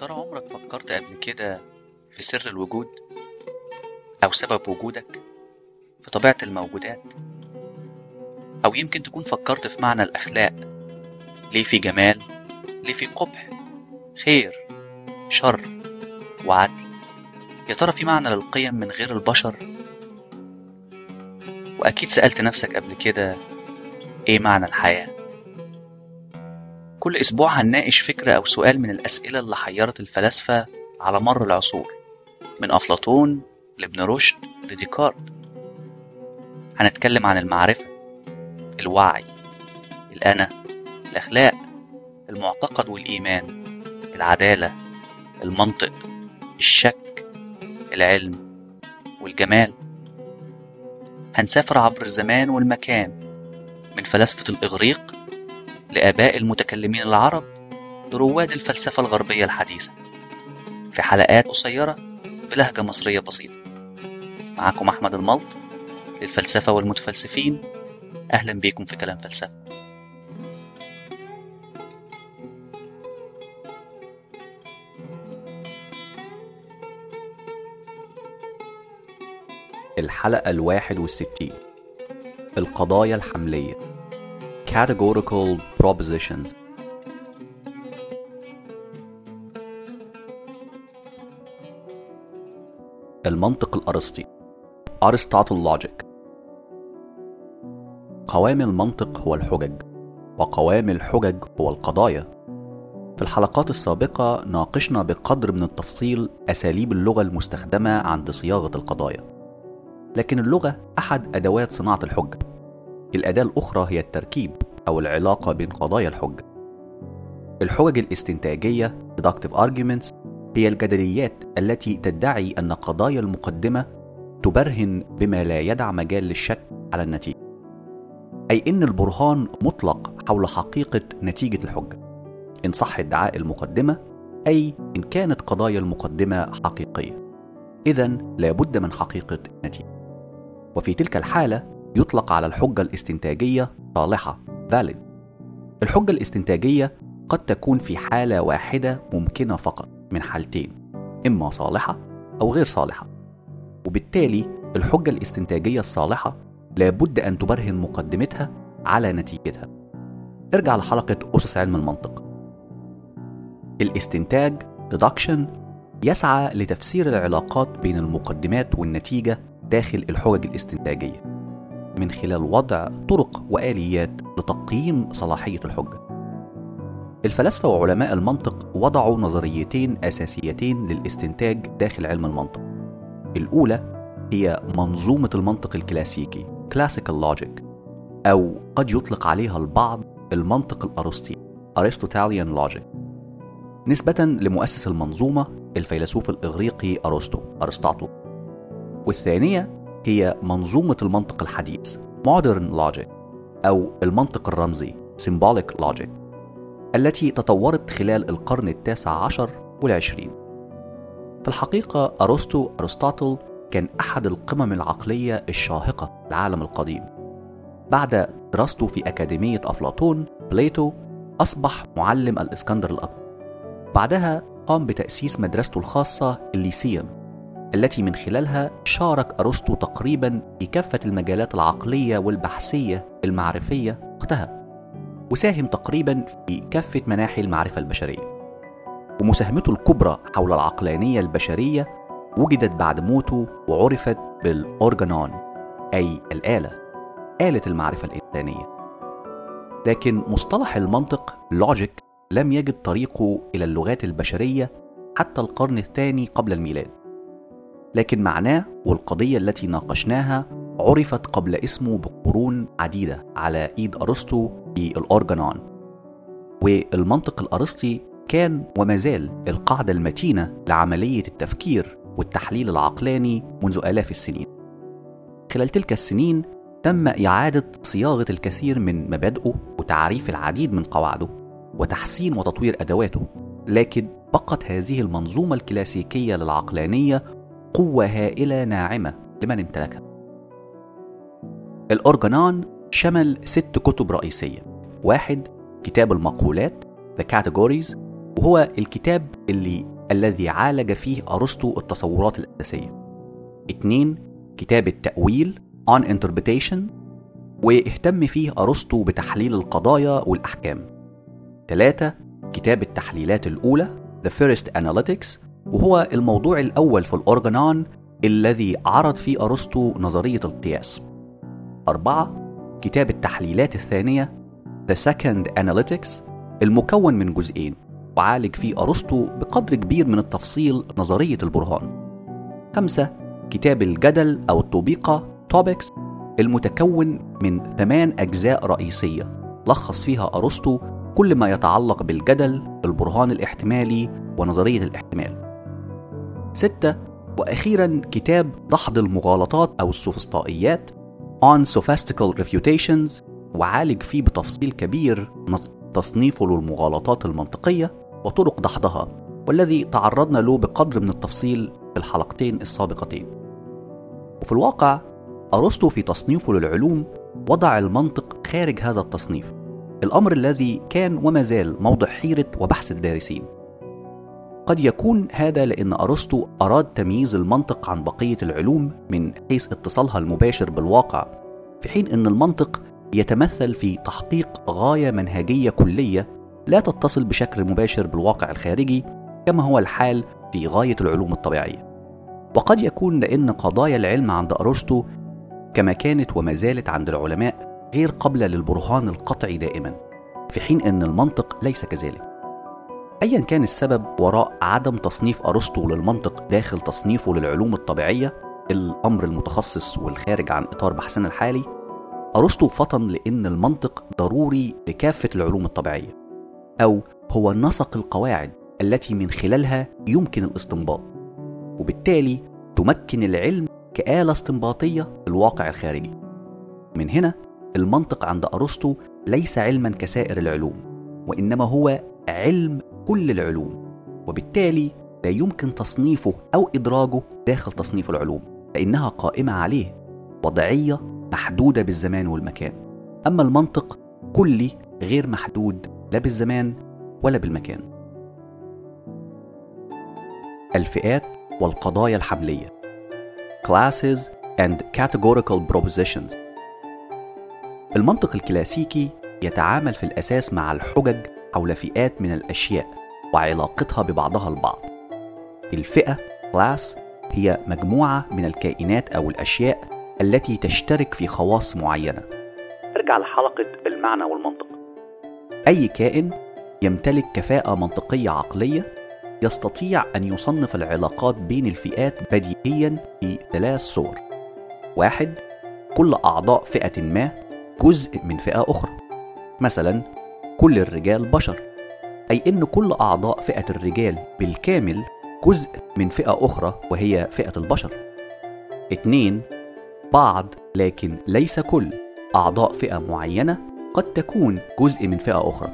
ترى عمرك فكرت قبل كده في سر الوجود أو سبب وجودك في طبيعة الموجودات؟ أو يمكن تكون فكرت في معنى الأخلاق ليه في جمال ليه في قبح خير شر وعدل؟ يا ترى في معنى للقيم من غير البشر؟ وأكيد سألت نفسك قبل كده إيه معنى الحياة؟ كل أسبوع هنناقش فكرة أو سؤال من الأسئلة اللي حيرت الفلاسفة على مر العصور. من أفلاطون لابن رشد لديكارت. هنتكلم عن المعرفة الوعي الأنا الأخلاق المعتقد والإيمان العدالة المنطق الشك العلم والجمال. هنسافر عبر الزمان والمكان من فلاسفة الإغريق لآباء المتكلمين العرب لرواد الفلسفة الغربية الحديثة. في حلقات قصيرة بلهجة مصرية بسيطة. معكم أحمد الملط للفلسفة والمتفلسفين. أهلا بيكم في كلام فلسفة. الحلقة الواحد والستين القضايا الحملية. Categorical Propositions. المنطق الأرسطي. Aristotle Logic قوام المنطق هو الحجج وقوام الحجج هو القضايا. في الحلقات السابقة ناقشنا بقدر من التفصيل أساليب اللغة المستخدمة عند صياغة القضايا. لكن اللغة أحد أدوات صناعة الحجة الأداة الأخرى هي التركيب أو العلاقة بين قضايا الحجة. الحجج الاستنتاجية deductive arguments هي الجدليات التي تدعي أن قضايا المقدمة تبرهن بما لا يدع مجال للشك على النتيجة. أي إن البرهان مطلق حول حقيقة نتيجة الحجة. إن صح ادعاء المقدمة أي إن كانت قضايا المقدمة حقيقية. إذا لابد من حقيقة النتيجة وفي تلك الحالة يطلق على الحجة الاستنتاجية صالحة valid. الحجة الاستنتاجية قد تكون في حالة واحدة ممكنة فقط من حالتين إما صالحة أو غير صالحة. وبالتالي الحجة الاستنتاجية الصالحة لابد أن تبرهن مقدمتها على نتيجتها. ارجع لحلقة أسس علم المنطق. الاستنتاج deduction يسعى لتفسير العلاقات بين المقدمات والنتيجة داخل الحجج الاستنتاجية. من خلال وضع طرق وآليات لتقييم صلاحية الحجة. الفلاسفة وعلماء المنطق وضعوا نظريتين أساسيتين للاستنتاج داخل علم المنطق. الأولى هي منظومة المنطق الكلاسيكي Classical Logic أو قد يطلق عليها البعض المنطق الأرسطي Aristotelian Logic. نسبة لمؤسس المنظومة الفيلسوف الإغريقي أرسطو أرسطاطو. والثانية هي منظومة المنطق الحديث Modern Logic أو المنطق الرمزي Symbolic Logic التي تطورت خلال القرن التاسع عشر والعشرين. في الحقيقة أرسطو أرسطاطل كان أحد القمم العقلية الشاهقة في العالم القديم. بعد دراسته في أكاديمية أفلاطون Plato أصبح معلم الإسكندر الأكبر. بعدها قام بتأسيس مدرسته الخاصة الليسيوم. التي من خلالها شارك أرسطو تقريبا في كافة المجالات العقلية والبحثية المعرفية وقتها وساهم تقريبا في كافة مناحي المعرفة البشرية. ومساهمته الكبرى حول العقلانية البشرية وجدت بعد موته وعرفت بالأورجانون أي الآلة آلة المعرفة الإنسانية. لكن مصطلح المنطق logic لم يجد طريقه إلى اللغات البشرية حتى القرن الثاني قبل الميلاد. لكن معناه والقضية التي ناقشناها عرفت قبل اسمه بقرون عديدة على إيد أرسطو في الأورجانون والمنطق الأرسطي كان وما زال القاعدة المتينة لعملية التفكير والتحليل العقلاني منذ آلاف السنين. خلال تلك السنين تم إعادة صياغة الكثير من مبادئه وتعريف العديد من قواعده وتحسين وتطوير أدواته لكن بقت هذه المنظومة الكلاسيكية للعقلانية قوة هائلة ناعمة لمن امتلكها. الأورجانون شمل ست كتب رئيسية. واحد كتاب المقولات The Categories وهو الكتاب اللي الذي عالج فيه أرسطو التصورات الأساسية. اتنين كتاب التأويل On Interpretation واهتم فيه أرسطو بتحليل القضايا والأحكام. ثلاثة كتاب التحليلات الأولى The First Analytics وهو الموضوع الأول في الأورجانون الذي عرض فيه أرسطو نظرية القياس. أربعة كتاب التحليلات الثانية The Second Analytics المكون من جزئين وعالج فيه أرسطو بقدر كبير من التفصيل نظرية البرهان. خمسة كتاب الجدل أو الطبيقة Topics المتكون من ثمان أجزاء رئيسية. لخص فيها أرسطو كل ما يتعلق بالجدل البرهان الاحتمالي ونظرية الاحتمال. ستة وأخيرا كتاب دحض المغالطات أو السوفسطائيات On Sophistical Refutations وعالج فيه بتفصيل كبير تصنيفه للمغالطات المنطقية وطرق دحضها والذي تعرضنا له بقدر من التفصيل في الحلقتين السابقتين. وفي الواقع أرسطو في تصنيفه للعلوم وضع المنطق خارج هذا التصنيف الأمر الذي كان وما زال موضع حيرة وبحث الدارسين. قد يكون هذا لأن أرسطو أراد تمييز المنطق عن بقية العلوم من حيث اتصالها المباشر بالواقع في حين أن المنطق يتمثل في تحقيق غاية منهجية كلية لا تتصل بشكل مباشر بالواقع الخارجي كما هو الحال في غاية العلوم الطبيعية. وقد يكون لأن قضايا العلم عند أرسطو كما كانت وما زالت عند العلماء غير قابلة للبرهان القطعي دائما في حين أن المنطق ليس كذلك. أيا كان السبب وراء عدم تصنيف أرسطو للمنطق داخل تصنيفه للعلوم الطبيعية الأمر المتخصص والخارج عن إطار بحثنا الحالي أرسطو فطن لأن المنطق ضروري لكافة العلوم الطبيعية أو هو نسق القواعد التي من خلالها يمكن الاستنباط وبالتالي تمكن العلم كآلة استنباطية في الواقع الخارجي. من هنا المنطق عند أرسطو ليس علما كسائر العلوم وإنما هو علم كل العلوم وبالتالي لا يمكن تصنيفه أو إدراجه داخل تصنيف العلوم لأنها قائمة عليه وضعية محدودة بالزمان والمكان. أما المنطق كلي غير محدود لا بالزمان ولا بالمكان. الفئات والقضايا الحملية. Classes and Categorical Propositions. المنطق الكلاسيكي يتعامل في الأساس مع الحجج حول فئات من الأشياء وعلاقتها ببعضها البعض. الفئة class هي مجموعة من الكائنات أو الأشياء التي تشترك في خواص معينة. ارجع لحلقة المعنى والمنطق. أي كائن يمتلك كفاءة منطقية عقلية يستطيع أن يصنف العلاقات بين الفئات بديهيا في ثلاث صور. واحد كل أعضاء فئة ما جزء من فئة أخرى. مثلا كل الرجال بشر أي إن كل أعضاء فئة الرجال بالكامل جزء من فئة أخرى وهي فئة البشر. اتنين بعض لكن ليس كل أعضاء فئة معينة قد تكون جزء من فئة أخرى.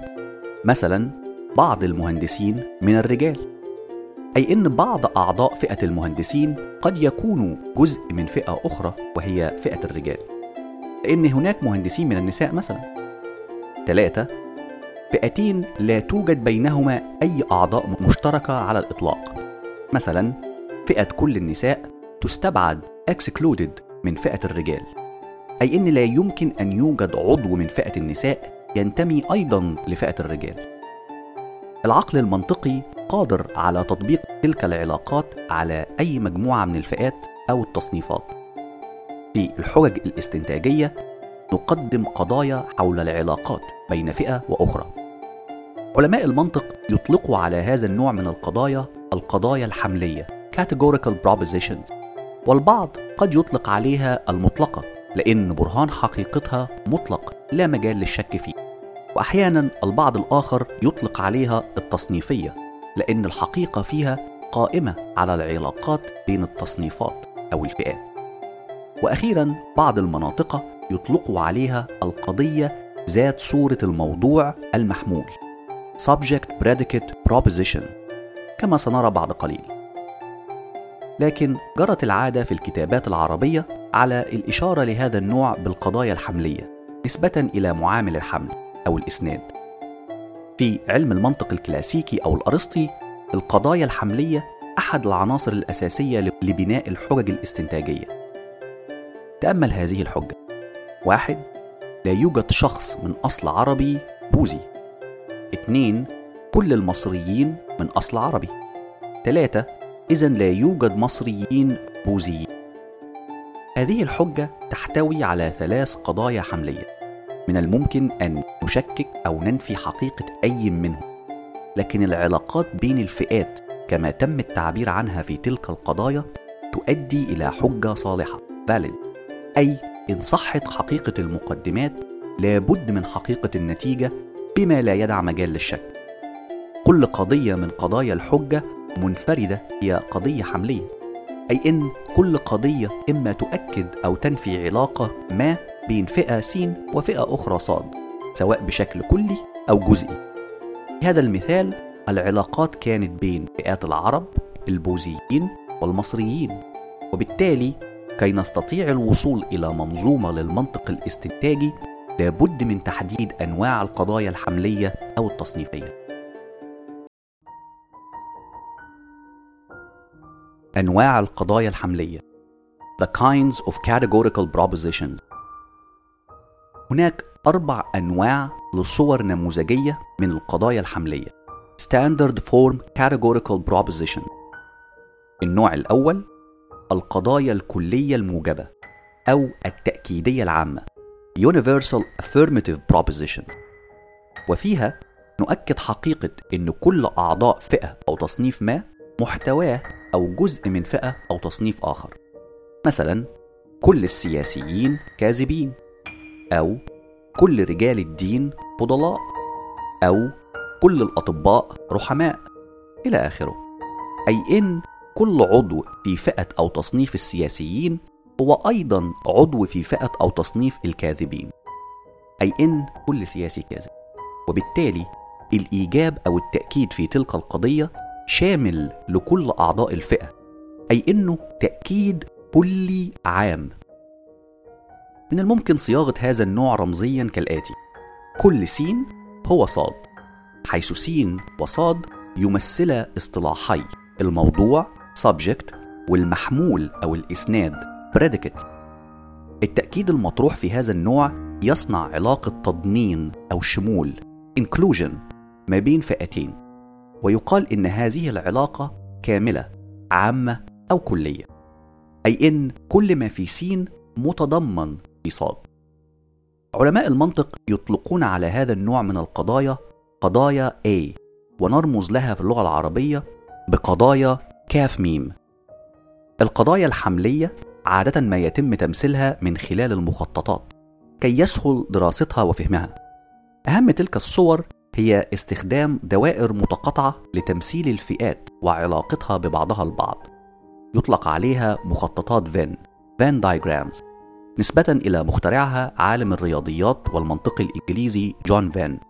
مثلا بعض المهندسين من الرجال أي إن بعض أعضاء فئة المهندسين قد يكونوا جزء من فئة أخرى وهي فئة الرجال. لأن هناك مهندسين من النساء مثلا. ثلاثة فئتين لا توجد بينهما أي أعضاء مشتركة على الإطلاق. مثلا فئة كل النساء تستبعد excluded من فئة الرجال أي إن لا يمكن أن يوجد عضو من فئة النساء ينتمي أيضا لفئة الرجال. العقل المنطقي قادر على تطبيق تلك العلاقات على أي مجموعة من الفئات أو التصنيفات. في الحجج الاستنتاجية نقدم قضايا حول العلاقات بين فئة وأخرى. علماء المنطق يطلقوا على هذا النوع من القضايا القضايا الحملية categorical propositions. والبعض قد يطلق عليها المطلقة لأن برهان حقيقتها مطلق لا مجال للشك فيه. وأحيانا البعض الآخر يطلق عليها التصنيفية لأن الحقيقة فيها قائمة على العلاقات بين التصنيفات أو الفئات. وأخيرا بعض المناطق يطلقوا عليها القضية ذات صورة الموضوع المحمول. Subject Predicate Proposition كما سنرى بعد قليل. لكن جرت العادة في الكتابات العربية على الإشارة لهذا النوع بالقضايا الحملية نسبة إلى معامل الحمل أو الإسناد. في علم المنطق الكلاسيكي أو الأرسطي القضايا الحملية أحد العناصر الأساسية لبناء الحجج الاستنتاجية. تأمل هذه الحجة. واحد لا يوجد شخص من أصل عربي بوذي. اثنين كل المصريين من أصل عربي. ثلاثة إذا لا يوجد مصريين بوذيين. هذه الحجة تحتوي على ثلاث قضايا حملية. من الممكن أن نشكك أو ننفي حقيقة أي منهم. لكن العلاقات بين الفئات كما تم التعبير عنها في تلك القضايا تؤدي إلى حجة صالحة valid. أي إن صحت حقيقة المقدمات لابد من حقيقة النتيجة بما لا يدع مجال للشك. كل قضية من قضايا الحجة منفردة هي قضية حملية أي إن كل قضية إما تؤكد أو تنفي علاقة ما بين فئة س وفئة أخرى ص سواء بشكل كلي أو جزئي. في هذا المثال العلاقات كانت بين فئات العرب البوذيين والمصريين وبالتالي كي نستطيع الوصول إلى منظومة للمنطق الاستنتاجي لابد من تحديد أنواع القضايا الحملية أو التصنيفية. أنواع القضايا الحملية. The kinds of categorical propositions. هناك أربع أنواع لصور نموذجية من القضايا الحملية. Standard Form Categorical Proposition. النوع الأول القضايا الكلية الموجبة أو التأكيدية العامة. Universal Affirmative Propositions. وفيها نؤكد حقيقة أن كل أعضاء فئة أو تصنيف ما محتواه أو جزء من فئة أو تصنيف آخر. مثلا كل السياسيين كاذبين أو كل رجال الدين فضلاء أو كل الأطباء رحماء. إلى آخره. أي إن كل عضو في فئة أو تصنيف السياسيين هو أيضا عضو في فئة أو تصنيف الكاذبين أي إن كل سياسي كاذب. وبالتالي الإيجاب أو التأكيد في تلك القضية شامل لكل أعضاء الفئة أي إنه تأكيد كلي عام. من الممكن صياغة هذا النوع رمزيا كالآتي كل س هو صاد حيث س وصاد يمثلا اصطلاحي الموضوع subject والمحمول أو الإسناد predicate. التأكيد المطروح في هذا النوع يصنع علاقة تضمين أو شمول inclusion ما بين فئتين ويقال إن هذه العلاقة كاملة عامة أو كلية أي إن كل ما في س متضمن في صاد علماء المنطق يطلقون على هذا النوع من القضايا قضايا A ونرمز لها في اللغة العربية بقضايا كاف ميم. القضايا الحملية عادة ما يتم تمثيلها من خلال المخططات كي يسهل دراستها وفهمها. أهم تلك الصور هي استخدام دوائر متقاطعة لتمثيل الفئات وعلاقتها ببعضها البعض. يطلق عليها مخططات فين Venn diagrams. نسبة إلى مخترعها عالم الرياضيات والمنطق الإنجليزي جون فين.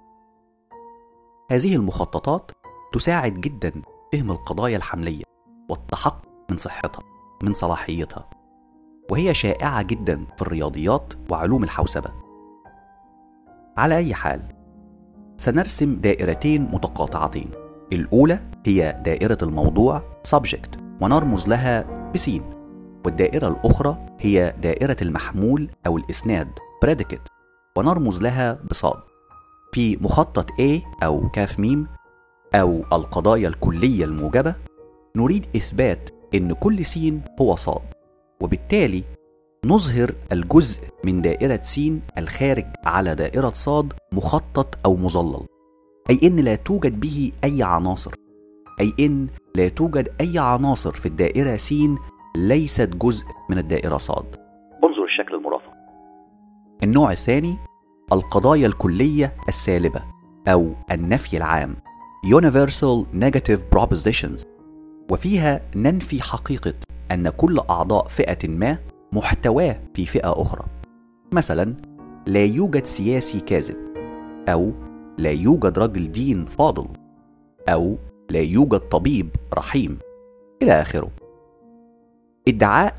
هذه المخططات تساعد جدا فهم القضايا الحملية. والتحقق من صحتها من صلاحيتها. وهي شائعة جدا في الرياضيات وعلوم الحوسبة. على أي حال سنرسم دائرتين متقاطعتين. الأولى هي دائرة الموضوع subject ونرمز لها بسين. والدائرة الأخرى هي دائرة المحمول أو الإسناد predicate ونرمز لها بصاد. في مخطط A أو كاف ميم أو القضايا الكلية الموجبة نريد إثبات إن كل س هو صاد وبالتالي نظهر الجزء من دائرة س الخارج على دائرة صاد مخطط أو مظلل أي إن لا توجد به أي عناصر أي إن لا توجد أي عناصر في الدائرة س ليست جزء من الدائرة صاد. انظر الشكل المرافق. النوع الثاني القضايا الكلية السالبة أو النفي العام Universal Negative Propositions. وفيها ننفي حقيقة أن كل أعضاء فئة ما محتواه في فئة أخرى. مثلا لا يوجد سياسي كاذب أو لا يوجد رجل دين فاضل أو لا يوجد طبيب رحيم. إلى آخره. ادعاء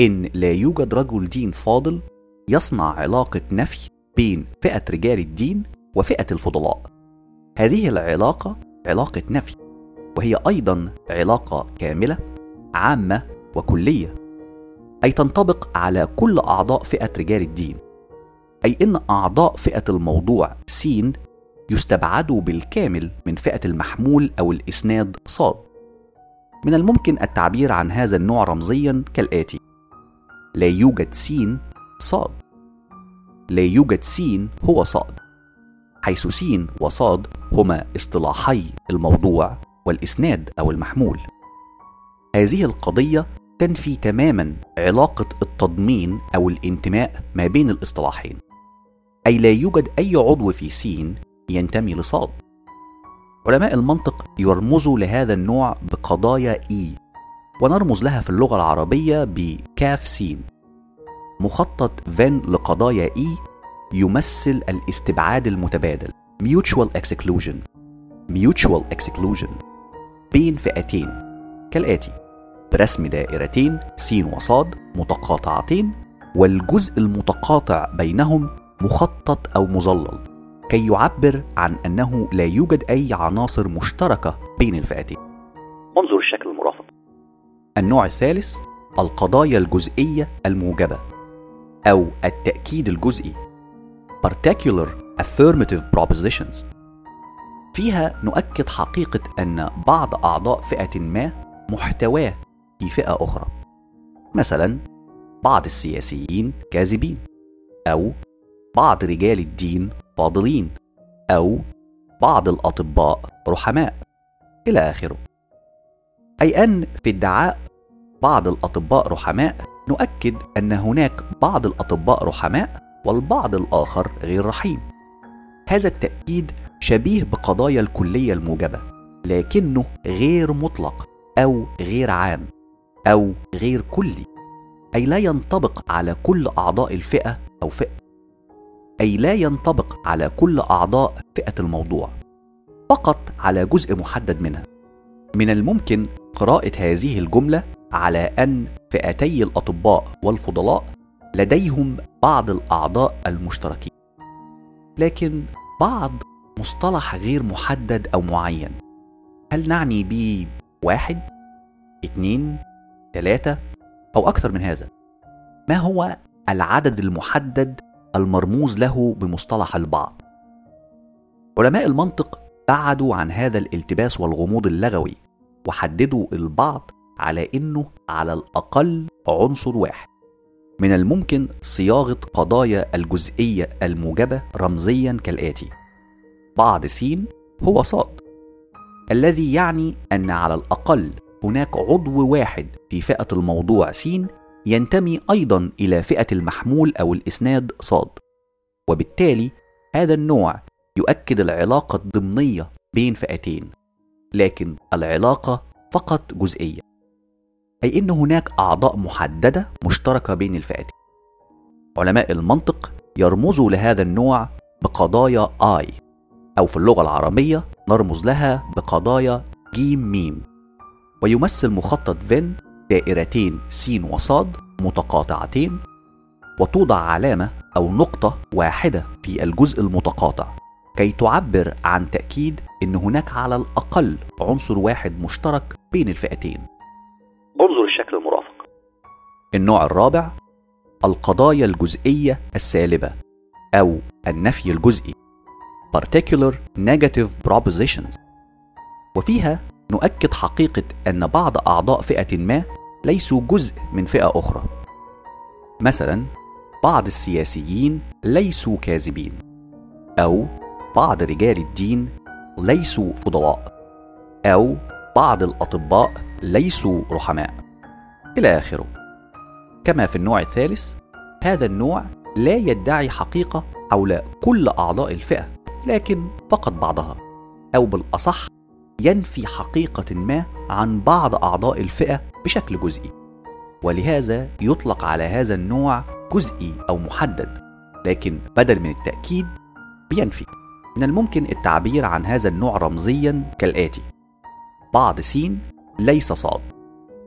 إن لا يوجد رجل دين فاضل يصنع علاقة نفي بين فئة رجال الدين وفئة الفضلاء. هذه العلاقة علاقة نفي. وهي أيضا علاقة كاملة عامة وكلية أي تنطبق على كل أعضاء فئة رجال الدين أي إن أعضاء فئة الموضوع س يستبعدوا بالكامل من فئة المحمول أو الإسناد صاد. من الممكن التعبير عن هذا النوع رمزيا كالآتي لا يوجد س صاد. لا يوجد س هو صاد حيث س وصاد هما اصطلاحي الموضوع. والإسناد أو المحمول. هذه القضية تنفي تماما علاقة التضمين أو الانتماء ما بين الإصطلاحين أي لا يوجد أي عضو في س ينتمي لصاد. علماء المنطق يرمزوا لهذا النوع بقضايا إي ونرمز لها في اللغة العربية بكاف سين. مخطط فين لقضايا إي يمثل الاستبعاد المتبادل mutual exclusion. mutual exclusion. بين فئتين. كالآتي برسم دائرتين س وصاد متقاطعتين والجزء المتقاطع بينهم مخطط أو مظلل كي يعبر عن أنه لا يوجد أي عناصر مشتركة بين الفئتين. انظر الشكل المرافق. النوع الثالث القضايا الجزئية الموجبة أو التأكيد الجزئي. Particular affirmative propositions. فيها نؤكد حقيقة أن بعض أعضاء فئة ما محتواه في فئة أخرى. مثلا بعض السياسيين كاذبين أو بعض رجال الدين فاضلين أو بعض الأطباء رحماء. إلى آخره. أي أن في ادعاء بعض الأطباء رحماء نؤكد أن هناك بعض الأطباء رحماء والبعض الآخر غير رحيم. هذا التأكيد شبيه بقضايا الكلية الموجبة لكنه غير مطلق أو غير عام أو غير كلي أي لا ينطبق على كل أعضاء الفئة أو فئة أي لا ينطبق على كل أعضاء فئة الموضوع فقط على جزء محدد منها. من الممكن قراءة هذه الجملة على أن فئتي الأطباء والفضلاء لديهم بعض الأعضاء المشتركين لكن بعض مصطلح غير محدد أو معين. هل نعني به واحد اتنين تلاتة أو أكثر من هذا؟ ما هو العدد المحدد المرموز له بمصطلح البعض؟ علماء المنطق بعدوا عن هذا الالتباس والغموض اللغوي وحددوا البعض على إنه على الأقل عنصر واحد. من الممكن صياغة قضايا الجزئية الموجبة رمزيا كالآتي. بعض س هو صاد الذي يعني أن على الأقل هناك عضو واحد في فئة الموضوع س ينتمي أيضا إلى فئة المحمول أو الإسناد صاد وبالتالي هذا النوع يؤكد العلاقة الضمنية بين فئتين لكن العلاقة فقط جزئية أي إن هناك أعضاء محددة مشتركة بين الفئتين. علماء المنطق يرمزوا لهذا النوع بقضايا آي. أو في اللغة العربية نرمز لها بقضايا جيم ميم. ويمثل مخطط فين دائرتين س وصاد متقاطعتين وتوضع علامة أو نقطة واحدة في الجزء المتقاطع كي تعبر عن تأكيد أن هناك على الأقل عنصر واحد مشترك بين الفئتين. انظر الشكل المرافق. النوع الرابع القضايا الجزئية السالبة أو النفي الجزئي. Particular negative propositions وفيها نؤكد حقيقة أن بعض أعضاء فئة ما ليسوا جزء من فئة أخرى. مثلا بعض السياسيين ليسوا كاذبين، أو بعض رجال الدين ليسوا فضلاء، أو بعض الأطباء ليسوا رحماء، إلى آخره. كما في النوع الثالث، هذا النوع لا يدعي حقيقة حول كل أعضاء الفئة، لكن فقط بعضها، أو بالأصح ينفي حقيقة ما عن بعض أعضاء الفئة بشكل جزئي. ولهذا يطلق على هذا النوع جزئي أو محدد لكن بدل من التأكيد بينفي. من الممكن التعبير عن هذا النوع رمزيا كالآتي بعض س ليس صاد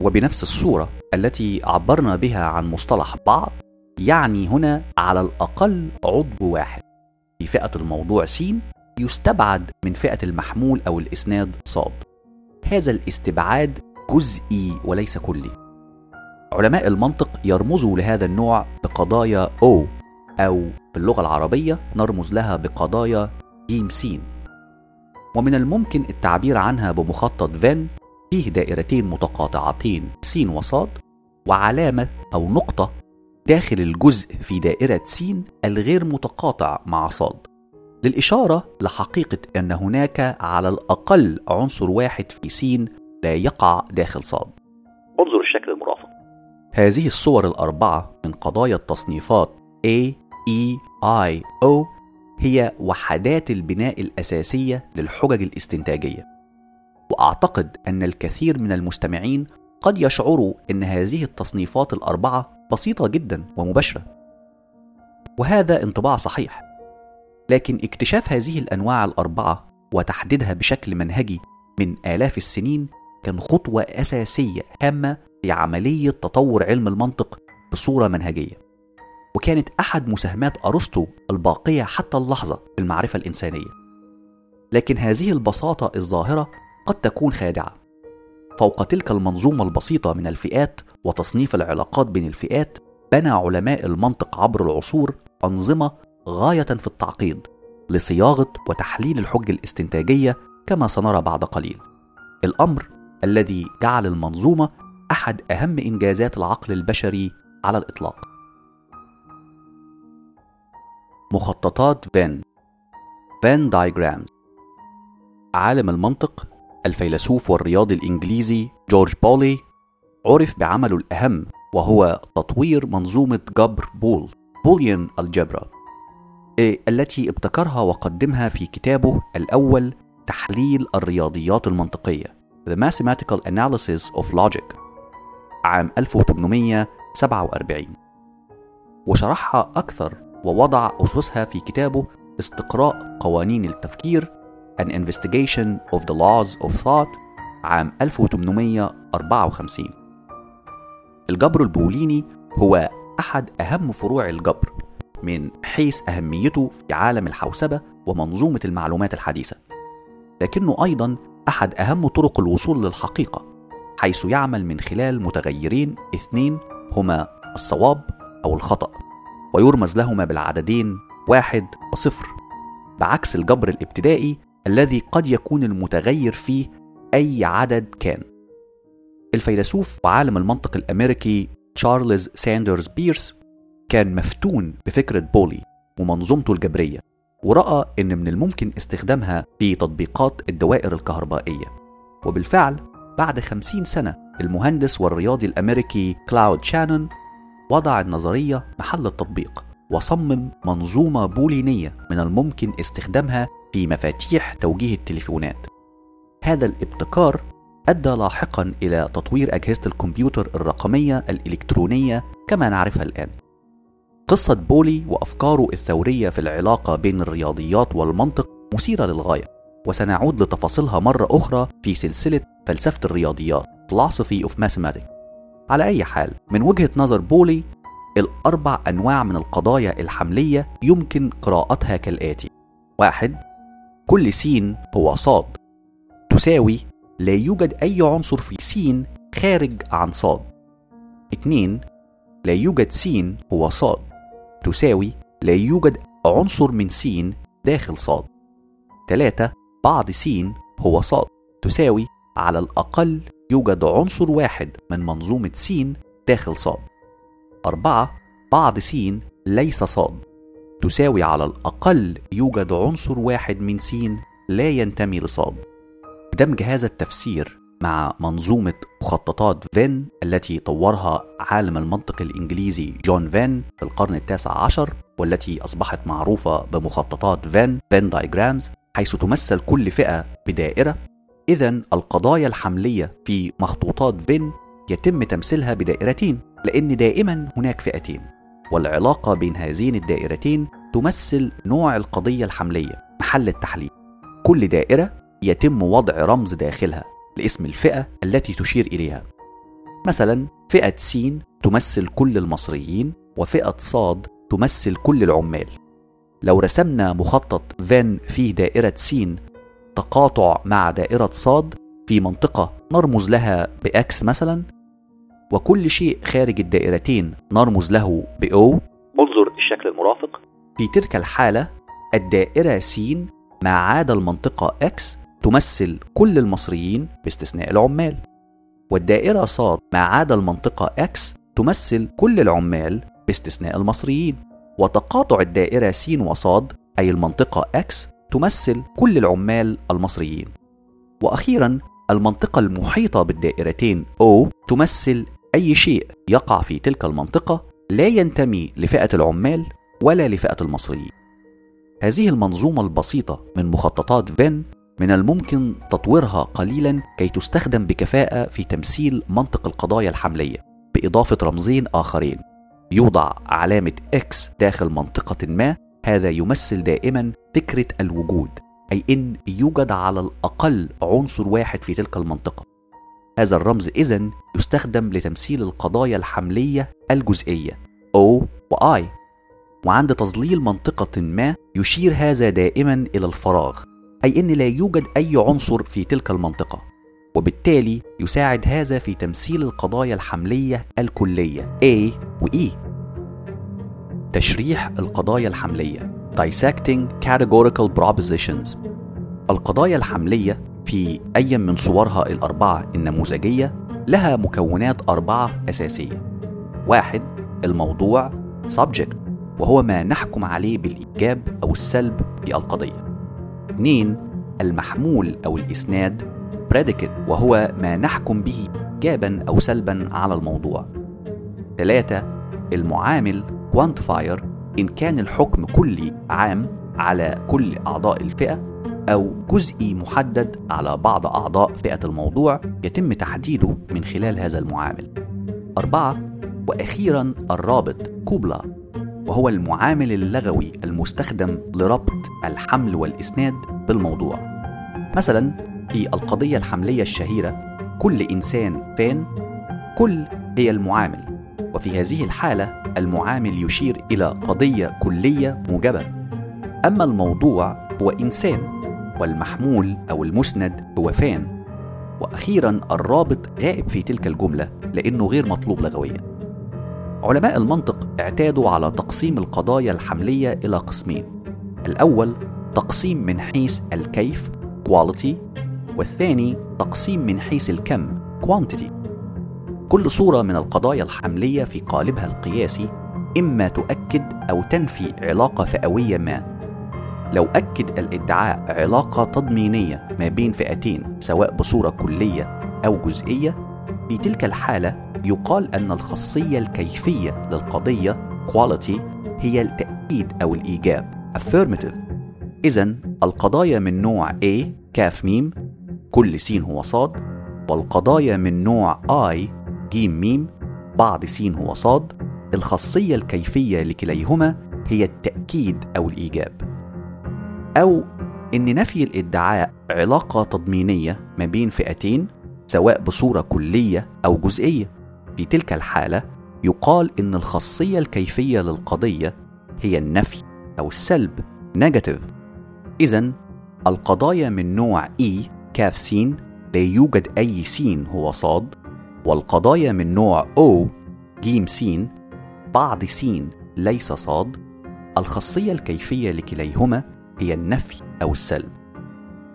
وبنفس الصورة التي عبرنا بها عن مصطلح بعض يعني هنا على الأقل عضو واحد. في فئة الموضوع س يستبعد من فئة المحمول أو الإسناد صاد هذا الاستبعاد جزئي وليس كلي. علماء المنطق يرمزوا لهذا النوع بقضايا O أو في اللغة العربية نرمز لها بقضايا ج س. ومن الممكن التعبير عنها بمخطط فين فيه دائرتين متقاطعتين س وصاد وعلامة أو نقطة داخل الجزء في دائرة س الغير متقاطع مع صاد. للإشارة لحقيقة أن هناك على الأقل عنصر واحد في س لا يقع داخل صاد. انظر الشكل المرافق. هذه الصور الأربعة من قضايا التصنيفات A, E, I, O هي وحدات البناء الأساسية للحجج الاستنتاجية. وأعتقد أن الكثير من المستمعين قد يشعروا أن هذه التصنيفات الأربعة بسيطة جدا ومباشرة. وهذا انطباع صحيح. لكن اكتشاف هذه الأنواع الأربعة وتحديدها بشكل منهجي من آلاف السنين كان خطوة أساسية هامة في عملية تطور علم المنطق بصورة منهجية. وكانت أحد مساهمات أرسطو الباقية حتى اللحظة في المعرفة الإنسانية. لكن هذه البساطة الظاهرة قد تكون خادعة. فوق تلك المنظومة البسيطة من الفئات وتصنيف العلاقات بين الفئات بنى علماء المنطق عبر العصور أنظمة غاية في التعقيد لصياغة وتحليل الحجة الاستنتاجية كما سنرى بعد قليل. الأمر الذي جعل المنظومة أحد أهم إنجازات العقل البشري على الإطلاق. مخططات فين فين دايجرامز عالم المنطق الفيلسوف والرياضي الإنجليزي جورج بولي عرف بعمله الأهم وهو تطوير منظومة جبر بول بوليان الجبرا التي ابتكرها وقدمها في كتابه الأول تحليل الرياضيات المنطقية The Mathematical Analysis of Logic عام 1847 وشرحها أكثر ووضع أسسها في كتابه استقراء قوانين التفكير An Investigation of the Laws of Thought عام 1854 الجبر البوليني هو أحد أهم فروع الجبر من حيث أهميته في عالم الحوسبة ومنظومة المعلومات الحديثة. لكنه أيضا أحد أهم طرق الوصول للحقيقة حيث يعمل من خلال متغيرين اثنين هما الصواب أو الخطأ ويرمز لهما بالعددين واحد وصفر بعكس الجبر الابتدائي الذي قد يكون المتغير فيه أي عدد كان. الفيلسوف وعالم المنطق الأمريكي تشارلز ساندرز بيرس كان مفتون بفكرة بولي ومنظومته الجبرية ورأى إن من الممكن استخدامها في تطبيقات الدوائر الكهربائية. وبالفعل بعد خمسين سنة المهندس والرياضي الأمريكي كلاود شانون وضع النظرية محل التطبيق وصمم منظومة بولينية من الممكن استخدامها في مفاتيح توجيه التليفونات. هذا الابتكار أدى لاحقا إلى تطوير أجهزة الكمبيوتر الرقمية الإلكترونية كما نعرفها الآن. قصة بولي وأفكاره الثورية في العلاقة بين الرياضيات والمنطق مثيرة للغاية وسنعود لتفاصيلها مرة أخرى في سلسلة فلسفة الرياضيات Philosophy of Mathematics. على أي حال من وجهة نظر بولي الأربع أنواع من القضايا الحملية يمكن قراءتها كالآتي. واحد كل س هو صاد. تساوي لا يوجد أي عنصر في س خارج عن صاد. اتنين لا يوجد س هو صاد. تساوي لا يوجد عنصر من س داخل صاد. تلاتة بعض س هو صاد. تساوي على الأقل يوجد عنصر واحد من منظومة س داخل صاد. أربعة بعض س ليس صاد. تساوي على الأقل يوجد عنصر واحد من س لا ينتمي لصاد. بدمج هذا التفسير مع منظومة مخططات فين التي طورها عالم المنطق الإنجليزي جون فين في القرن التاسع عشر والتي أصبحت معروفة بمخططات فين Venn diagrams حيث تمثل كل فئة بدائرة. إذا القضايا الحملية في مخطوطات فين يتم تمثيلها بدائرتين لأن دائما هناك فئتين. والعلاقة بين هذين الدائرتين تمثل نوع القضية الحملية محل التحليل. كل دائرة يتم وضع رمز داخلها لاسم الفئة التي تشير إليها. مثلا فئة س تمثل كل المصريين وفئة صاد تمثل كل العمال. لو رسمنا مخطط فين فيه دائرة س تقاطع مع دائرة صاد في منطقة نرمز لها بأكس مثلا وكل شيء خارج الدائرتين نرمز له بأو. انظر الشكل المرافق. في تلك الحالة الدائرة س ما عدا المنطقة X تمثل كل المصريين باستثناء العمال. والدائرة ص ما عدا المنطقة X تمثل كل العمال باستثناء المصريين. وتقاطع الدائرة س وصاد أي المنطقة X تمثل كل العمال المصريين. وأخيرا المنطقة المحيطة بالدائرتين O تمثل أي شيء يقع في تلك المنطقة لا ينتمي لفئة العمال ولا لفئة المصريين. هذه المنظومة البسيطة من مخططات فين من الممكن تطويرها قليلا كي تستخدم بكفاءة في تمثيل منطق القضايا الحملية بإضافة رمزين آخرين. يوضع علامة X داخل منطقة ما هذا يمثل دائما فكرة الوجود أي إن يوجد على الأقل عنصر واحد في تلك المنطقة. هذا الرمز إذن يستخدم لتمثيل القضايا الحملية الجزئية O و I. وعند تظليل منطقة ما يشير هذا دائما إلى الفراغ. أي أن لا يوجد أي عنصر في تلك المنطقة وبالتالي يساعد هذا في تمثيل القضايا الحملية الكلية A و E. تشريح القضايا الحملية Dissecting Categorical Propositions. القضايا الحملية في أي من صورها الأربعة النموذجية لها مكونات أربعة أساسية. واحد الموضوع subject وهو ما نحكم عليه بالإيجاب أو السلب في القضية. اثنين المحمول أو الإسناد predicate وهو ما نحكم به إيجابا أو سلبا على الموضوع ثلاثة المعامل quantifier إن كان الحكم كلي عام على كل أعضاء الفئة أو جزئي محدد على بعض أعضاء فئة الموضوع يتم تحديده من خلال هذا المعامل. أربعة وأخيرا الرابط كوبلا وهو المعامل اللغوي المستخدم لربط الحمل والإسناد بالموضوع. مثلا في القضية الحملية الشهيرة كل إنسان فان كل هي المعامل. وفي هذه الحالة المعامل يشير إلى قضية كلية موجبة. أما الموضوع هو إنسان والمحمول أو المسند هو فان. وأخيرا الرابط غائب في تلك الجملة لأنه غير مطلوب لغويا. علماء المنطق اعتادوا على تقسيم القضايا الحملية إلى قسمين. الأول تقسيم من حيث الكيف quality والثاني تقسيم من حيث الكم quantity كل صورة من القضايا الحملية في قالبها القياسي إما تؤكد أو تنفي علاقة فئوية ما. لو أكد الإدعاء علاقة تضمينية ما بين فئتين سواء بصورة كلية أو جزئية في تلك الحالة يقال أن الخاصية الكيفية للقضية quality هي التأكيد أو الإيجاب. Affirmative. إذا القضايا من نوع A كاف ميم كل س هو صاد. والقضايا من نوع I جيم ميم بعض س هو صاد. الخاصية الكيفية لكليهما هي التأكيد أو الإيجاب. أو إن نفي الإدعاء علاقة تضمينية ما بين فئتين سواء بصورة كلية أو جزئية. في تلك الحالة يقال إن الخاصية الكيفية للقضية هي النفي أو السلب negative إذا القضايا من نوع E كاف س لا يوجد أي س هو صاد والقضايا من نوع O جيم س بعض س ليس صاد. الخاصية الكيفية لكليهما هي النفي أو السلب.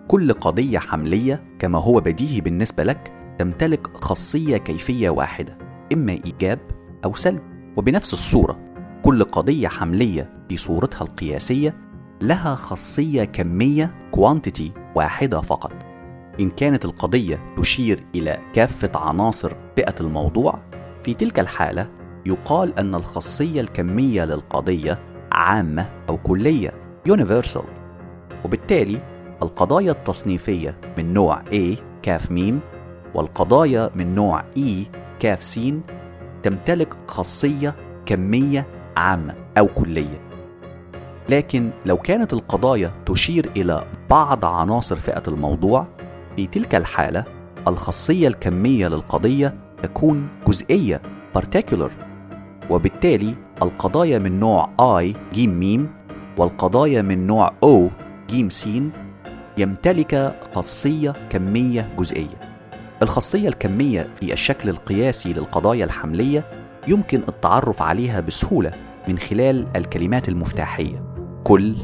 كل قضية حملية كما هو بديهي بالنسبة لك تمتلك خاصية كيفية واحدة. إما إيجاب أو سلب. وبنفس الصورة كل قضية حملية في صورتها القياسية لها خاصية كمية كوانتيتي واحدة فقط. إن كانت القضية تشير إلى كافة عناصر فئة الموضوع في تلك الحالة يقال أن الخاصية الكمية للقضية عامة أو كلية universal. وبالتالي القضايا التصنيفية من نوع A كاف ميم والقضايا من نوع E كاف س تمتلك خاصية كمية عامة أو كلية. لكن لو كانت القضايا تشير إلى بعض عناصر فئة الموضوع في تلك الحالة الخاصية الكمية للقضية تكون جزئية particular وبالتالي القضايا من نوع I ج ميم والقضايا من نوع O ج س يمتلك خاصية كمية جزئية. الخاصية الكمية في الشكل القياسي للقضايا الحملية يمكن التعرف عليها بسهولة من خلال الكلمات المفتاحية. كل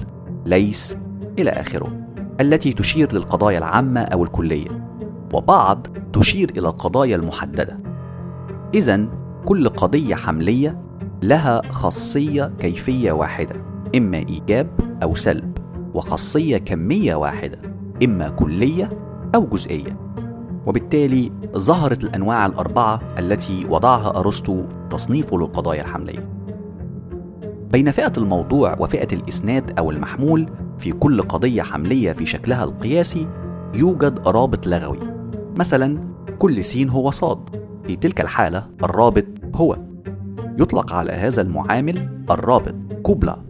ليس إلى آخره. التي تشير للقضايا العامة أو الكلية. وبعض تشير إلى القضايا المحددة. إذا كل قضية حملية لها خاصية كيفية واحدة إما إيجاب أو سلب وخاصية كمية واحدة إما كلية أو جزئية. وبالتالي ظهرت الأنواع الأربعة التي وضعها أرسطو تصنيفه للقضايا الحملية. بين فئة الموضوع وفئة الإسناد أو المحمول في كل قضية حملية في شكلها القياسي يوجد رابط لغوي. مثلا كل سين هو صاد. في تلك الحالة الرابط هو. يطلق على هذا المعامل الرابط كوبلا.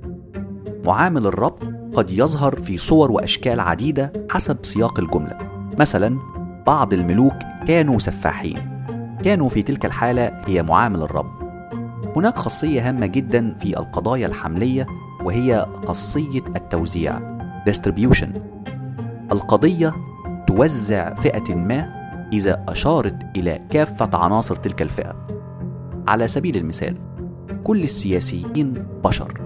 معامل الربط قد يظهر في صور وأشكال عديدة حسب سياق الجملة. مثلا بعض الملوك كانوا سفاحين. كانوا في تلك الحالة هي معامل الربط هناك خاصية هامة جدا في القضايا الحملية وهي خاصية التوزيع distribution. القضية توزع فئة ما إذا أشارت إلى كافة عناصر تلك الفئة. على سبيل المثال كل السياسيين بشر.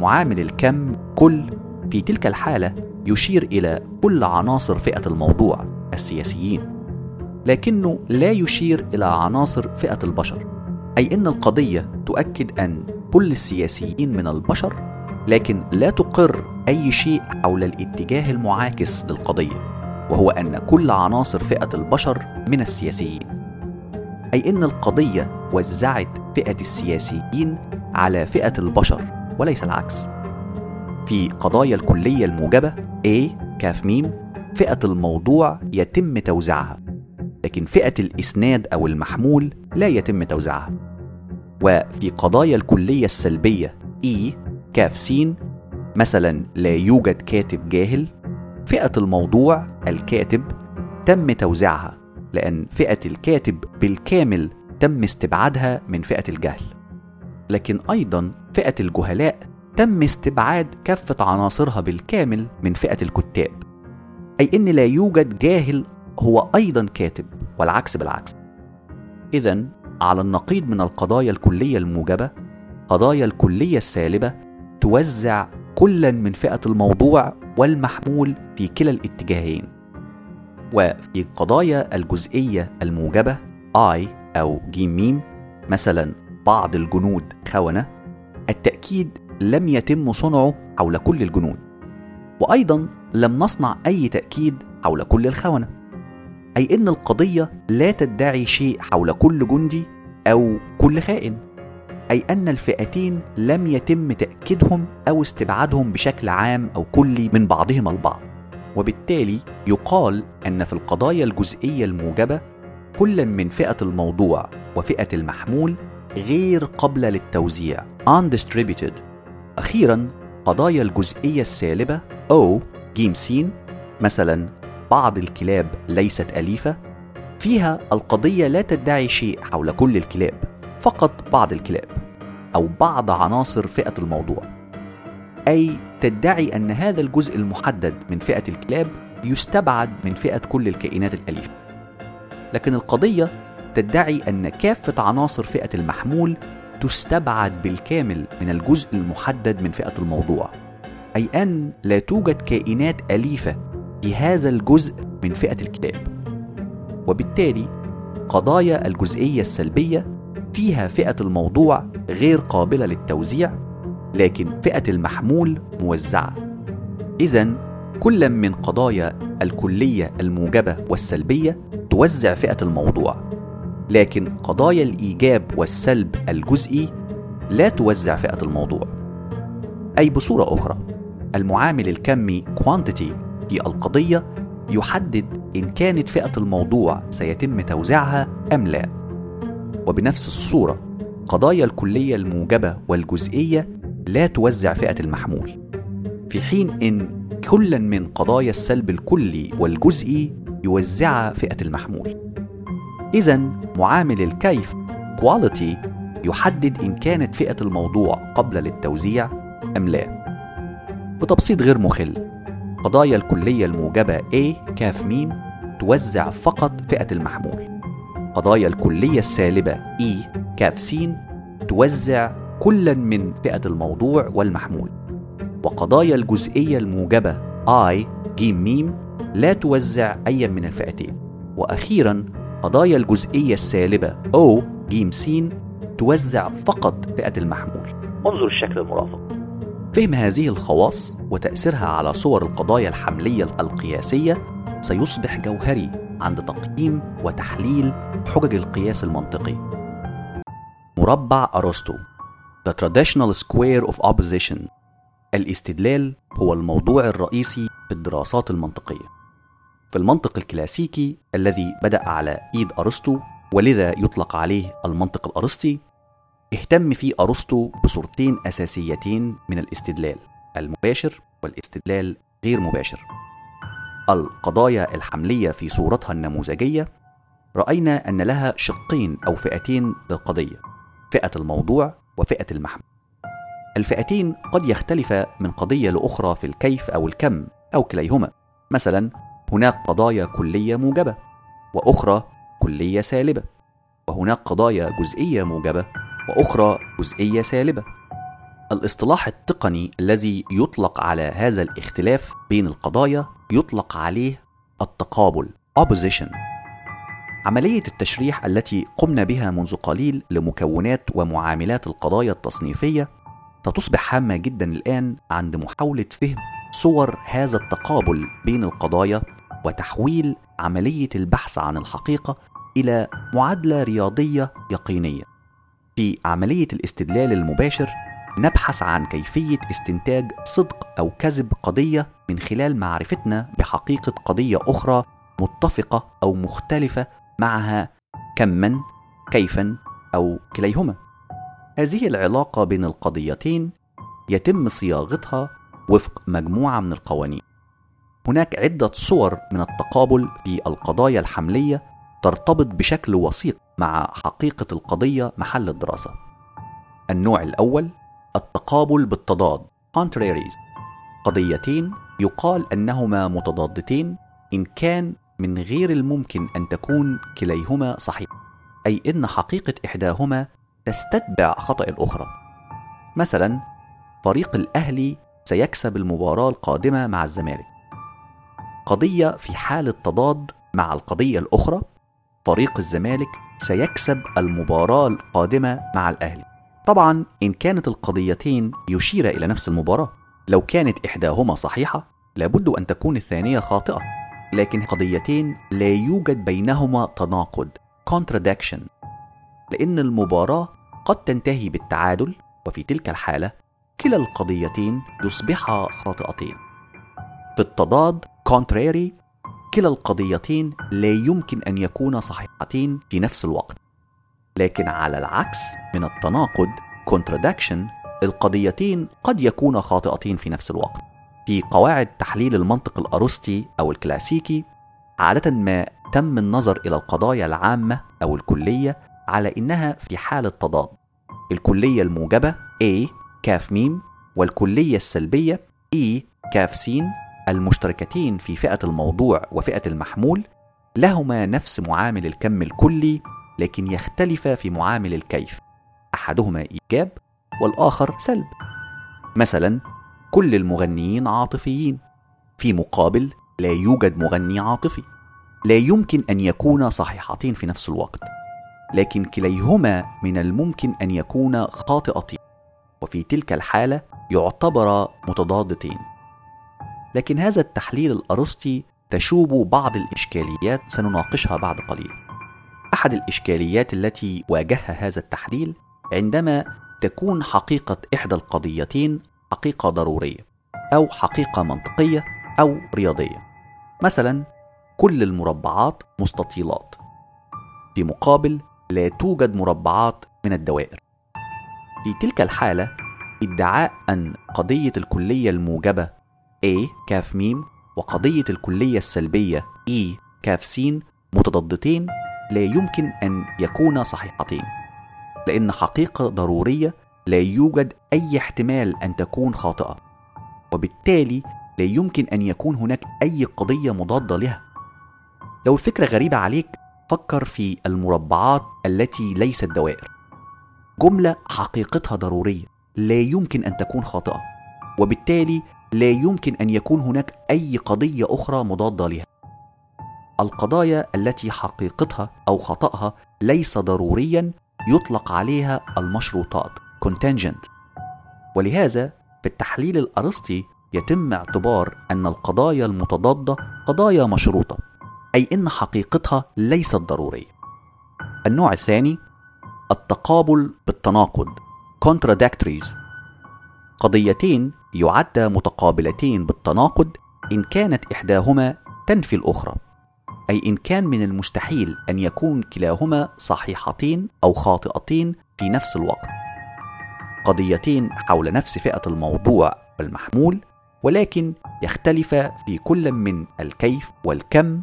معامل الكم كل في تلك الحالة يشير إلى كل عناصر فئة الموضوع. السياسيين. لكنه لا يشير إلى عناصر فئة البشر أي أن القضية تؤكد أن كل السياسيين من البشر لكن لا تقر أي شيء حول الاتجاه المعاكس للقضية وهو أن كل عناصر فئة البشر من السياسيين. أي أن القضية وزعت فئة السياسيين على فئة البشر وليس العكس. في قضايا الكلية الموجبة A كاف ميم فئة الموضوع يتم توزيعها لكن فئة الإسناد أو المحمول لا يتم توزيعها. وفي قضايا الكلية السلبية E كاف سين مثلا لا يوجد كاتب جاهل فئة الموضوع الكاتب تم توزيعها لأن فئة الكاتب بالكامل تم استبعادها من فئة الجهل. لكن أيضا فئة الجهلاء تم استبعاد كافة عناصرها بالكامل من فئة الكتاب. أي أن لا يوجد جاهل هو أيضا كاتب والعكس بالعكس. إذا على النقيض من القضايا الكلية الموجبة قضايا الكلية السالبة توزع كلا من فئة الموضوع والمحمول في كلا الاتجاهين. وفي قضايا الجزئية الموجبة I أو ج ميم مثلا بعض الجنود خونة التأكيد لم يتم صنعه حول كل الجنود. وأيضا لم نصنع أي تأكيد حول كل الخونة أي أن القضية لا تدعي شيء حول كل جندي أو كل خائن أي أن الفئتين لم يتم تأكيدهم أو استبعادهم بشكل عام أو كلي من بعضهما البعض. وبالتالي يقال أن في القضايا الجزئية الموجبة كل من فئة الموضوع وفئة المحمول غير قابلة للتوزيع undistributed. أخيرا قضايا الجزئية السالبة أو ج س مثلا بعض الكلاب ليست أليفة فيها القضية لا تدعي شيء حول كل الكلاب فقط بعض الكلاب أو بعض عناصر فئة الموضوع. أي تدعي أن هذا الجزء المحدد من فئة الكلاب يستبعد من فئة كل الكائنات الأليفة. لكن القضية تدعي أن كافة عناصر فئة المحمول تستبعد بالكامل من الجزء المحدد من فئة الموضوع. أي أن لا توجد كائنات أليفة في هذا الجزء من فئة الكلاب وبالتالي قضايا الجزئية السلبية فيها فئة الموضوع غير قابلة للتوزيع لكن فئة المحمول موزعة. إذا كل من قضايا الكلية الموجبة والسلبية توزع فئة الموضوع. لكن قضايا الإيجاب والسلب الجزئي لا توزع فئة الموضوع. أي بصورة أخرى المعامل الكمي quantity في القضية يحدد إن كانت فئة الموضوع سيتم توزيعها أم لا. وبنفس الصورة قضايا الكلية الموجبة والجزئية لا توزع فئة المحمول في حين إن كلا من قضايا السلب الكلي والجزئي يوزعها فئة المحمول. إذا معامل الكيف quality يحدد إن كانت فئة الموضوع قبل للتوزيع أم لا. بتبسيط غير مخل. قضايا الكلية الموجبة A كاف ميم توزع فقط فئة المحمول. قضايا الكلية السالبة E كاف سين توزع كلا من فئة الموضوع والمحمول. وقضايا الجزئية الموجبة I جيم ميم لا توزع أي من الفئتين. وأخيرا قضايا الجزئية السالبة O جيم سين توزع فقط فئة المحمول. انظر الشكل المرافق. فهم هذه الخواص وتأثيرها على صور القضايا الحملية القياسية سيصبح جوهري عند تقييم وتحليل حجج القياس المنطقي. مربع أرسطو The Traditional Square of Opposition الاستدلال هو الموضوع الرئيسي في الدراسات المنطقية. في المنطق الكلاسيكي الذي بدأ على إيد أرسطو ولذا يطلق عليه المنطق الأرسطي اهتم فيه أرسطو بصورتين أساسيتين من الاستدلال المباشر والاستدلال غير مباشر. القضايا الحملية في صورتها النموذجية رأينا أن لها شقين أو فئتين للقضية فئة الموضوع وفئة المحمول الفئتين قد يختلفا من قضية لأخرى في الكيف أو الكم أو كليهما. مثلا هناك قضايا كلية موجبة وأخرى كلية سالبة وهناك قضايا جزئية موجبة وأخرى جزئية سالبة. الاصطلاح التقني الذي يطلق على هذا الاختلاف بين القضايا يطلق عليه التقابل opposition. عملية التشريح التي قمنا بها منذ قليل لمكونات ومعاملات القضايا التصنيفية ستصبح هامة جدا الآن عند محاولة فهم صور هذا التقابل بين القضايا وتحويل عملية البحث عن الحقيقة إلى معادلة رياضية يقينية. في عملية الاستدلال المباشر نبحث عن كيفية استنتاج صدق أو كذب قضية من خلال معرفتنا بحقيقة قضية أخرى متفقة أو مختلفة معها كما كيفا أو كليهما. هذه العلاقة بين القضيتين يتم صياغتها وفق مجموعة من القوانين. هناك عدة صور من التقابل في القضايا الحملية ترتبط بشكل وثيق مع حقيقة القضية محل الدراسة. النوع الأول التقابل بالتضاد contraries. قضيتين يقال أنهما متضادتين إن كان من غير الممكن أن تكون كليهما صحيح أي إن حقيقة إحداهما تستتبع خطأ الأخرى. مثلا فريق الأهلي سيكسب المباراة القادمة مع الزمالك. قضية في حالة تضاد مع القضية الأخرى فريق الزمالك سيكسب المباراة القادمة مع الأهلي. طبعا إن كانت القضيتين يشير إلى نفس المباراة، لو كانت إحداهما صحيحة لابد أن تكون الثانية خاطئة، لكن قضيتين لا يوجد بينهما تناقض contradiction لأن المباراة قد تنتهي بالتعادل وفي تلك الحالة كلا القضيتين يصبحا خاطئتين. في التضاد contrary كلا القضيتين لا يمكن أن يكونا صحيحتين في نفس الوقت. لكن على العكس من التناقض contradiction القضيتين قد يكونا خاطئتين في نفس الوقت. في قواعد تحليل المنطق الارسطي أو الكلاسيكي عادة ما تم النظر إلى القضايا العامة أو الكلية على إنها في حالة تضاد. الكلية الموجبة A كاف ميم والكلية السلبية E كاف سين المشتركتين في فئة الموضوع وفئة المحمول لهما نفس معامل الكم الكلي لكن يختلفا في معامل الكيف. أحدهما إيجاب والآخر سلب. مثلا كل المغنيين عاطفيين. في مقابل لا يوجد مغني عاطفي. لا يمكن أن يكونا صحيحتين في نفس الوقت. لكن كليهما من الممكن أن يكونا خاطئتين. وفي تلك الحالة يعتبرا متضادتين. لكن هذا التحليل الأرسطي تشوب بعض الإشكاليات سنناقشها بعد قليل. أحد الإشكاليات التي واجهها هذا التحليل عندما تكون حقيقة إحدى القضيتين حقيقة ضرورية أو حقيقة منطقية أو رياضية. مثلا كل المربعات مستطيلات في مقابل لا توجد مربعات من الدوائر. في تلك الحالة ادعاء أن قضية الكلية الموجبة A. كاف ميم وقضية الكلية السلبية E. كاف سين متضادتين لا يمكن أن يكونا صحيحتين. لأن حقيقة ضرورية لا يوجد أي احتمال أن تكون خاطئة. وبالتالي لا يمكن أن يكون هناك أي قضية مضادة لها. لو الفكرة غريبة عليك فكر في المربعات التي ليست دوائر. جملة حقيقتها ضرورية لا يمكن أن تكون خاطئة. وبالتالي لا يمكن أن يكون هناك أي قضية أخرى مضادة لها. القضايا التي حقيقتها أو خطأها ليس ضروريا يطلق عليها المشروطات contingent. ولهذا في التحليل الأرسطي يتم اعتبار أن القضايا المتضادة قضايا مشروطة أي إن حقيقتها ليست ضرورية. النوع الثاني التقابل بالتناقض contradictories. قضيتين يعد متقابلتين بالتناقض إن كانت إحداهما تنفي الأخرى أي إن كان من المستحيل أن يكون كلاهما صحيحتين أو خاطئتين في نفس الوقت. قضيتين حول نفس فئة الموضوع والمحمول ولكن يختلف في كل من الكيف والكم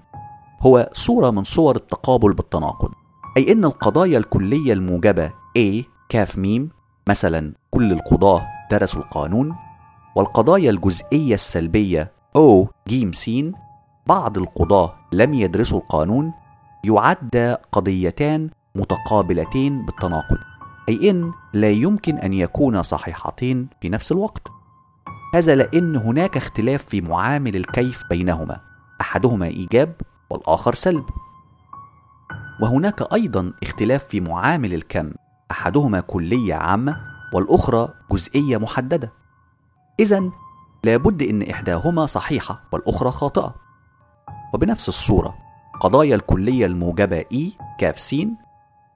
هو صورة من صور التقابل بالتناقض أي أن القضايا الكلية الموجبة A كاف ميم مثلا كل القضاة درسوا القانون والقضايا الجزئية السلبية O ج س بعض القضاة لم يدرسوا القانون يعد قضيتان متقابلتين بالتناقض أي إن لا يمكن أن يكونا صحيحتين في نفس الوقت. هذا لأن هناك اختلاف في معامل الكيف بينهما أحدهما إيجاب والآخر سلب. وهناك أيضا اختلاف في معامل الكم أحدهما كلية عامة والأخرى جزئية محددة. إذا لابد أن إحداهما صحيحة والأخرى خاطئة. وبنفس الصورة قضايا الكلية الموجبة E كاف س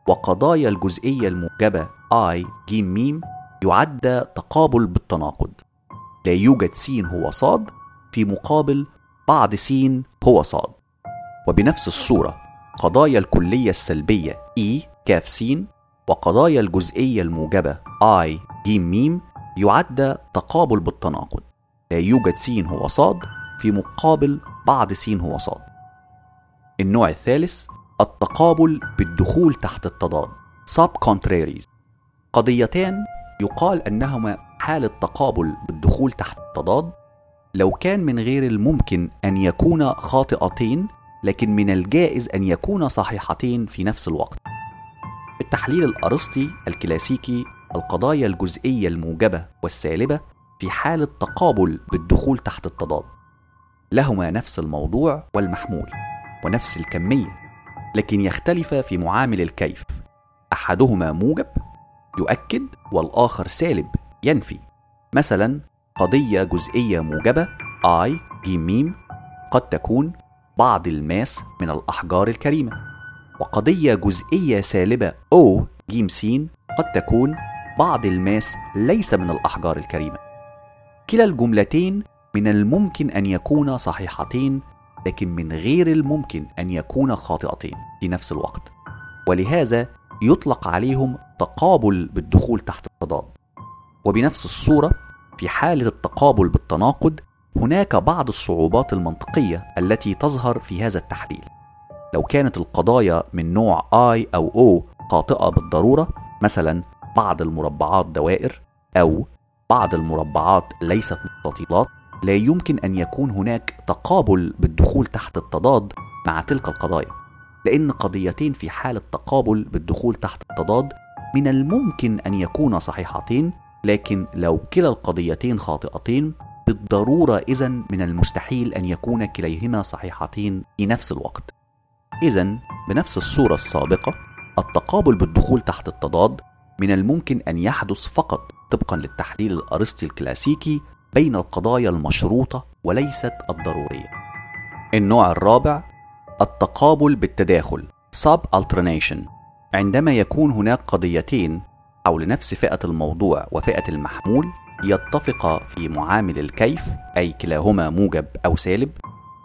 وقضايا الجزئية الموجبة I ج م يعد تقابل بالتناقض. لا يوجد س هو صاد في مقابل بعض س هو صاد. وبنفس الصورة قضايا الكلية السلبية E كاف س وقضايا الجزئية الموجبة I ج م يعد تقابل بالتناقض. لا يوجد س هو صاد في مقابل بعض س هو صاد. النوع الثالث التقابل بالدخول تحت التضاد sub contraries قضيتان يقال أنهما حالة تقابل بالدخول تحت التضاد. لو كان من غير الممكن أن يكونا خاطئتين لكن من الجائز أن يكونا صحيحتين في نفس الوقت. التحليل الأرسطي الكلاسيكي القضايا الجزئية الموجبة والسالبة في حالة تقابل بالدخول تحت التضاد. لهما نفس الموضوع والمحمول ونفس الكمية لكن يختلف في معامل الكيف. أحدهما موجب يؤكد والآخر سالب ينفي. مثلا قضية جزئية موجبة I ج م قد تكون بعض الماس من الأحجار الكريمة. وقضية جزئية سالبة O ج س قد تكون بعض الماس ليس من الأحجار الكريمة. كلا الجملتين من الممكن أن يكونا صحيحتين لكن من غير الممكن أن يكونا خاطئتين في نفس الوقت. ولهذا يطلق عليهم تقابل بالدخول تحت التضاد. وبنفس الصورة في حالة التقابل بالتناقض هناك بعض الصعوبات المنطقية التي تظهر في هذا التحليل. لو كانت القضايا من نوع I أو O خاطئة بالضرورة مثلا بعض المربعات دوائر أو بعض المربعات ليست مستطيلات. لا يمكن أن يكون هناك تقابل بالدخول تحت التضاد مع تلك القضايا لأن قضيتين في حاله تقابل بالدخول تحت التضاد من الممكن أن يكونا صحيحتين لكن لو كلا القضيتين خاطئتين بالضرورة اذا من المستحيل أن يكون كليهما صحيحتين في نفس الوقت. اذا بنفس الصورة السابقة التقابل بالدخول تحت التضاد من الممكن أن يحدث فقط طبقا للتحليل الارسطي الكلاسيكي بين القضايا المشروطة وليست الضرورية. النوع الرابع التقابل بالتداخل sub alternation عندما يكون هناك قضيتين حول نفس فئة الموضوع وفئة المحمول يتفقا في معامل الكيف أي كلاهما موجب أو سالب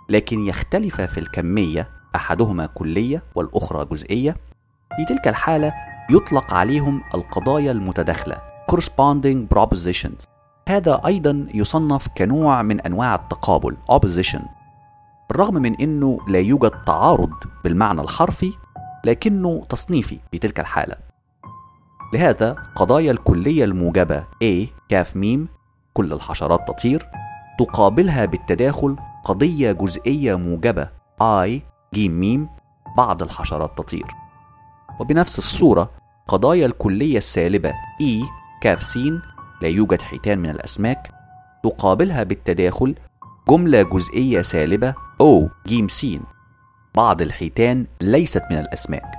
لكن يختلف في الكمية أحدهما كلية والأخرى جزئية. في تلك الحالة يطلق عليهم القضايا المتداخلة corresponding propositions. هذا أيضا يصنف كنوع من أنواع التقابل opposition. بالرغم من أنه لا يوجد تعارض بالمعنى الحرفي لكنه تصنيفي في تلك الحالة. لهذا قضايا الكلية الموجبة A كاف ميم كل الحشرات تطير تقابلها بالتداخل قضية جزئية موجبة I ج م بعض الحشرات تطير. وبنفس الصورة قضايا الكلية السالبة E كاف س لا يوجد حيتان من الأسماك تقابلها بالتداخل جملة جزئية سالبة O ج س بعض الحيتان ليست من الأسماك.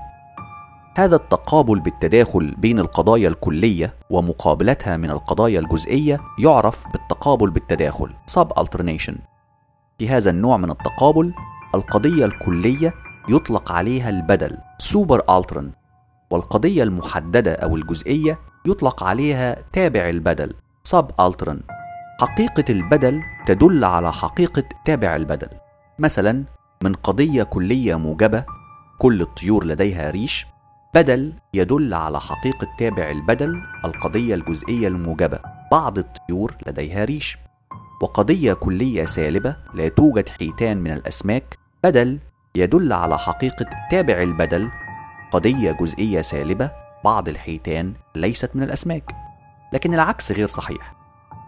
هذا التقابل بالتداخل بين القضايا الكلية ومقابلتها من القضايا الجزئية يعرف بالتقابل بالتداخل. Sub alternation في هذا النوع من التقابل القضية الكلية يطلق عليها البدل. Super altern والقضية المحددة أو الجزئية يطلق عليها تابع البدل sub altern. حقيقة البدل تدل على حقيقة تابع البدل. مثلا من قضية كلية موجبة كل الطيور لديها ريش بدل يدل على حقيقة تابع البدل القضية الجزئية الموجبة بعض الطيور لديها ريش. وقضية كلية سالبة لا توجد حيتان من الأسماك بدل يدل على حقيقة تابع البدل قضية جزئية سالبة بعض الحيتان ليست من الأسماك. لكن العكس غير صحيح.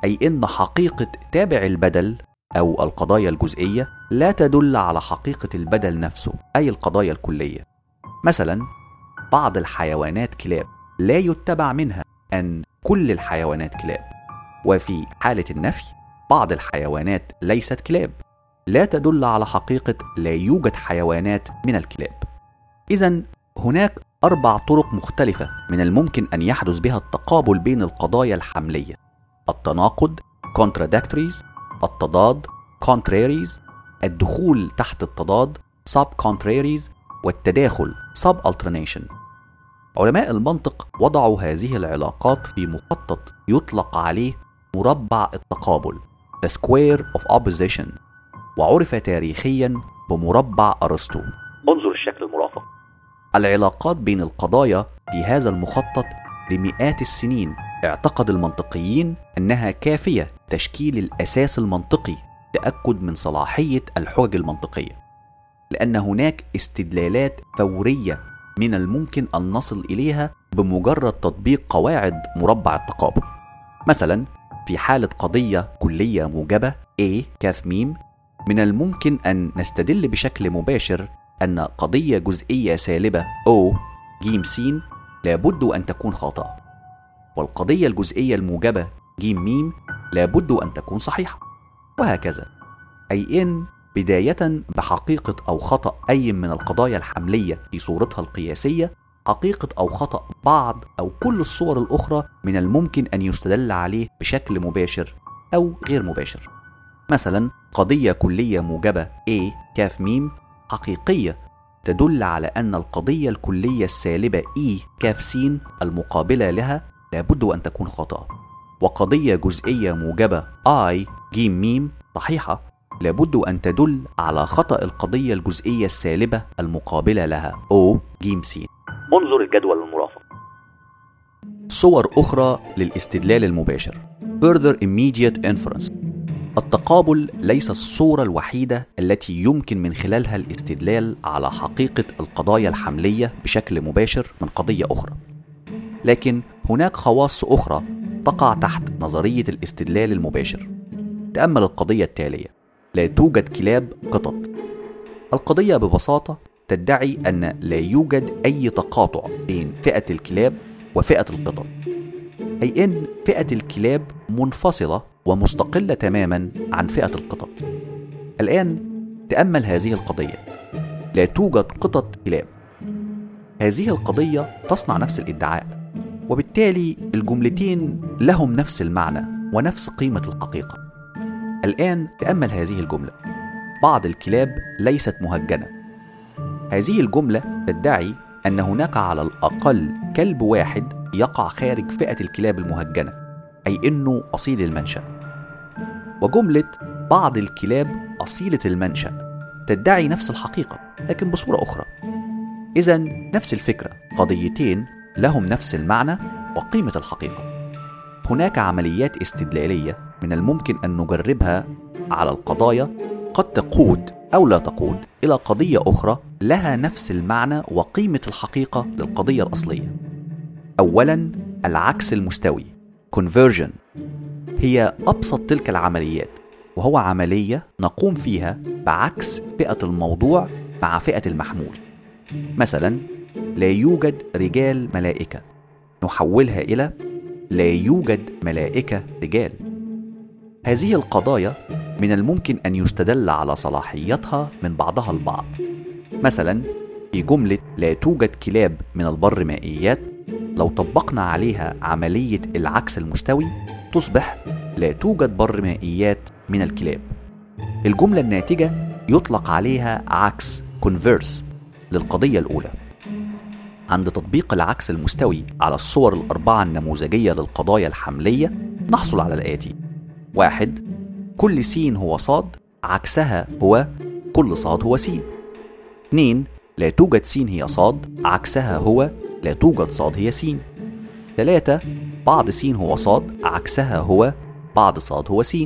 أي إن حقيقة تابع البدل أو القضايا الجزئية لا تدل على حقيقة البدل نفسه أي القضايا الكلية. مثلا بعض الحيوانات كلاب لا يتبع منها أن كل الحيوانات كلاب. وفي حالة النفي بعض الحيوانات ليست كلاب. لا تدل على حقيقة لا يوجد حيوانات من الكلاب. إذا هناك أربع طرق مختلفة من الممكن أن يحدث بها التقابل بين القضايا الحملية. التناقض contradictories التضاد contraries الدخول تحت التضاد sub contraries والتداخل sub alternation علماء المنطق وضعوا هذه العلاقات في مخطط يطلق عليه مربع التقابل The Square of Opposition وعرف تاريخيا بمربع أرسطو. العلاقات بين القضايا في هذا المخطط لمئات السنين. اعتقد المنطقيين أنها كافية تشكيل الأساس المنطقي تاكد من صلاحية الحجج المنطقية لأن هناك استدلالات فورية من الممكن أن نصل إليها بمجرد تطبيق قواعد مربع التقابل. مثلا في حالة قضية كلية موجبة A كاف ميم من الممكن أن نستدل بشكل مباشر أن قضية جزئية سالبة O ج س لابد أن تكون خاطئة والقضية الجزئية الموجبة ج م لابد أن تكون صحيحة وهكذا. أي إن بداية بحقيقة أو خطأ أي من القضايا الحملية في صورتها القياسية حقيقة أو خطأ بعض أو كل الصور الأخرى من الممكن أن يستدل عليه بشكل مباشر أو غير مباشر. مثلا قضية كلية موجبة A كاف ميم حقيقية تدل على أن القضية الكلية السالبة E كاف س المقابلة لها لابد أن تكون خطأ. وقضية جزئية موجبة I ج م صحيحة. لابد أن تدل على خطأ القضية الجزئية السالبة المقابلة لها. O ج س انظر الجدول المرافق. صور أخرى للاستدلال المباشر. Further Immediate Inference. التقابل ليس الصورة الوحيدة التي يمكن من خلالها الاستدلال على حقيقة القضايا الحملية بشكل مباشر من قضية أخرى. لكن هناك خواص أخرى تقع تحت نظرية الاستدلال المباشر. تأمل القضية التالية لا توجد كلاب قطط. القضية ببساطة تدعي أن لا يوجد أي تقاطع بين فئة الكلاب وفئة القطط. أي أن فئة الكلاب منفصلة ومستقلة تماما عن فئة القطط. الآن تأمل هذه القضية. لا توجد قطط كلاب. هذه القضية تصنع نفس الإدعاء وبالتالي الجملتين لهم نفس المعنى ونفس قيمة الحقيقة. الآن تأمل هذه الجملة. بعض الكلاب ليست مهجنة. هذه الجملة تدعي أن هناك على الأقل كلب واحد يقع خارج فئة الكلاب المهجنة أي أنه أصيل المنشأ. وجملة بعض الكلاب أصيلة المنشأ تدعي نفس الحقيقة لكن بصورة أخرى. إذا نفس الفكرة قضيتين لهم نفس المعنى وقيمة الحقيقة. هناك عمليات استدلالية من الممكن أن نجربها على القضايا قد تقود أو لا تقود إلى قضية أخرى لها نفس المعنى وقيمة الحقيقة للقضية الأصلية. أولا العكس المستوي conversion. هي أبسط تلك العمليات وهو عملية نقوم فيها بعكس فئة الموضوع مع فئة المحمول. مثلا لا يوجد رجال ملائكة. نحولها إلى لا يوجد ملائكة رجال. هذه القضايا من الممكن أن يستدل على صلاحيتها من بعضها البعض. مثلا في جملة لا توجد كلاب من البر مائيات لو طبقنا عليها عملية العكس المستوي تصبح لا توجد بر مائيات من الكلاب. الجملة الناتجة يطلق عليها عكس converse للقضية الأولى. عند تطبيق العكس المستوي على الصور الأربعة النموذجية للقضايا الحملية نحصل على الآتي. واحد كل س هو صاد عكسها هو كل صاد هو س اثنين لا توجد س هي صاد عكسها هو لا توجد صاد هي س ثلاثة بعض س هو صاد عكسها هو بعض صاد هو س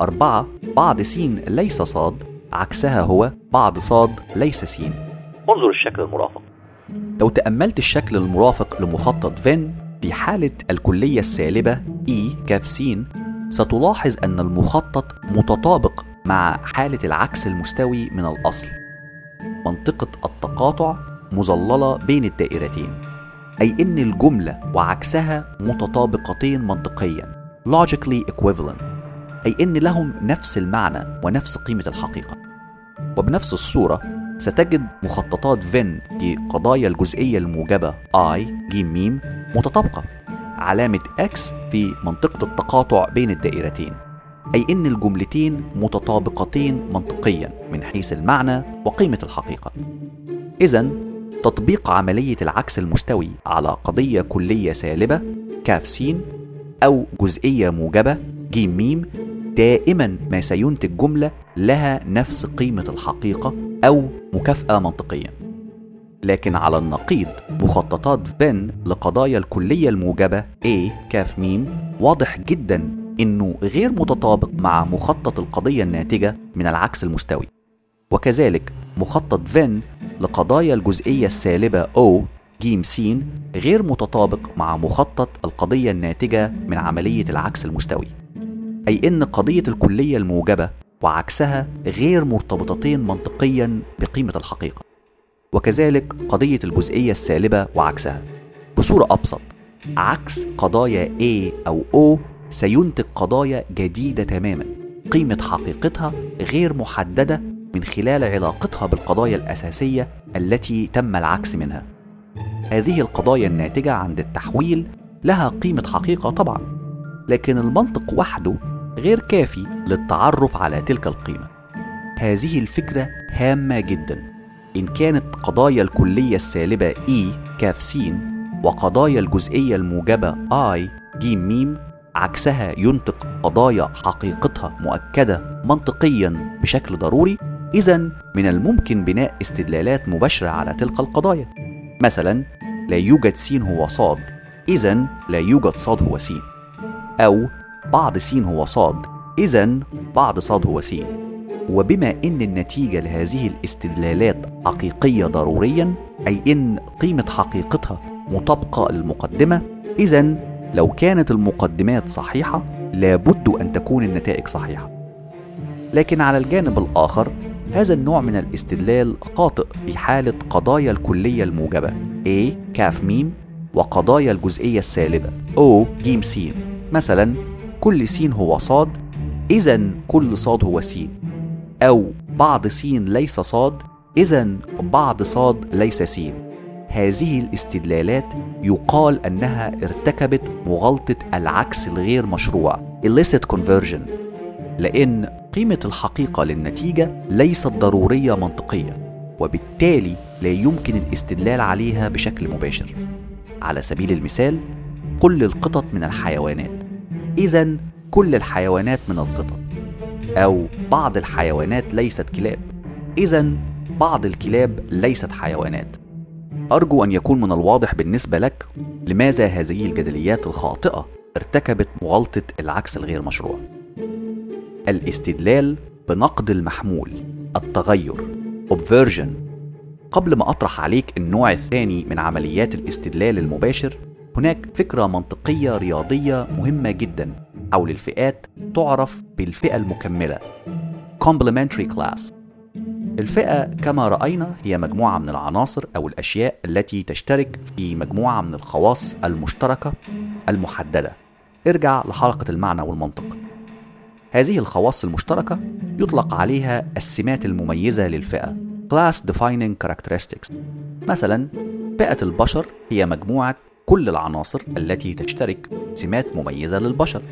أربعة بعض س ليس صاد عكسها هو بعض صاد ليس س انظر الشكل المرافق. لو تأملت الشكل المرافق لمخطط فين في حالة الكلية السالبة E كاف س ستلاحظ أن المخطط متطابق مع حالة العكس المستوي من الأصل. منطقة التقاطع مظللة بين الدائرتين أي أن الجملة وعكسها متطابقتين منطقيا logically equivalent أي أن لهم نفس المعنى ونفس قيمة الحقيقة. وبنفس الصورة ستجد مخططات فين في قضايا الجزئية الموجبة I ج م متطابقة علامة X في منطقة التقاطع بين الدائرتين أي أن الجملتين متطابقتين منطقيا من حيث المعنى وقيمة الحقيقة. إذا تطبيق عملية العكس المستوي على قضية كلية سالبة كاف س أو جزئية موجبة ج م دائما ما سينتج جملة لها نفس قيمة الحقيقة أو مكافأة منطقية لكن على النقيض مخططات فين لقضايا الكلية الموجبة A كاف م واضح جدا إنه غير متطابق مع مخطط القضية الناتجة من العكس المستوي. وكذلك مخطط فين لقضايا الجزئية السالبة O ج س غير متطابق مع مخطط القضية الناتجة من عملية العكس المستوي أي إن قضية الكلية الموجبة وعكسها غير مرتبطتين منطقيا بقيمة الحقيقة وكذلك قضية الجزئية السالبة وعكسها. بصورة أبسط عكس قضايا A أو O سينتج قضايا جديدة تماما قيمة حقيقتها غير محددة من خلال علاقتها بالقضايا الأساسية التي تم العكس منها. هذه القضايا الناتجة عند التحويل لها قيمة حقيقة طبعا لكن المنطق وحده غير كافي للتعرف على تلك القيمة. هذه الفكرة هامة جدا. إن كانت قضايا الكلية السالبة E كاف س وقضايا الجزئية الموجبة I ج م عكسها ينطق قضايا حقيقتها مؤكدة منطقيا بشكل ضروري إذا من الممكن بناء استدلالات مباشرة على تلك القضايا. مثلا لا يوجد س هو صاد. إذا لا يوجد صاد هو س أو بعض س هو صاد. إذا بعض صاد هو س وبما إن النتيجة لهذه الاستدلالات حقيقية ضروريا أي إن قيمة حقيقتها مطابقة للمقدمة إذا لو كانت المقدمات صحيحة لابد أن تكون النتائج صحيحة. لكن على الجانب الآخر هذا النوع من الاستدلال خاطئ في حالة قضايا الكلية الموجبة. A. كاف ميم وقضايا الجزئية السالبة. O. ج س مثلا كل س هو صاد إذا كل صاد هو س أو بعض س ليس صاد إذا بعض صاد ليس س هذه الاستدلالات يقال أنها ارتكبت مغالطة العكس الغير مشروع illicit conversion. لأن قيمة الحقيقة للنتيجة ليست ضرورية منطقية وبالتالي لا يمكن الاستدلال عليها بشكل مباشر. على سبيل المثال كل القطط من الحيوانات. إذا كل الحيوانات من القطط أو بعض الحيوانات ليست كلاب. إذا بعض الكلاب ليست حيوانات. أرجو أن يكون من الواضح بالنسبة لك لماذا هذه الجدليات الخاطئة ارتكبت مغالطة العكس الغير مشروع. الاستدلال بنقد المحمول التغير obversion. قبل ما أطرح عليك النوع الثاني من عمليات الاستدلال المباشر هناك فكرة منطقية رياضية مهمة جدا حول الفئات تعرف بالفئة المكملة complementary class. الفئة كما رأينا هي مجموعة من العناصر أو الأشياء التي تشترك في مجموعة من الخواص المشتركة المحددة. ارجع لحلقة المعنى والمنطق. هذه الخواص المشتركة يطلق عليها السمات المميزة للفئة Class Defining Characteristics. مثلا فئة البشر هي مجموعة كل العناصر التي تشترك سمات مميزة للبشر.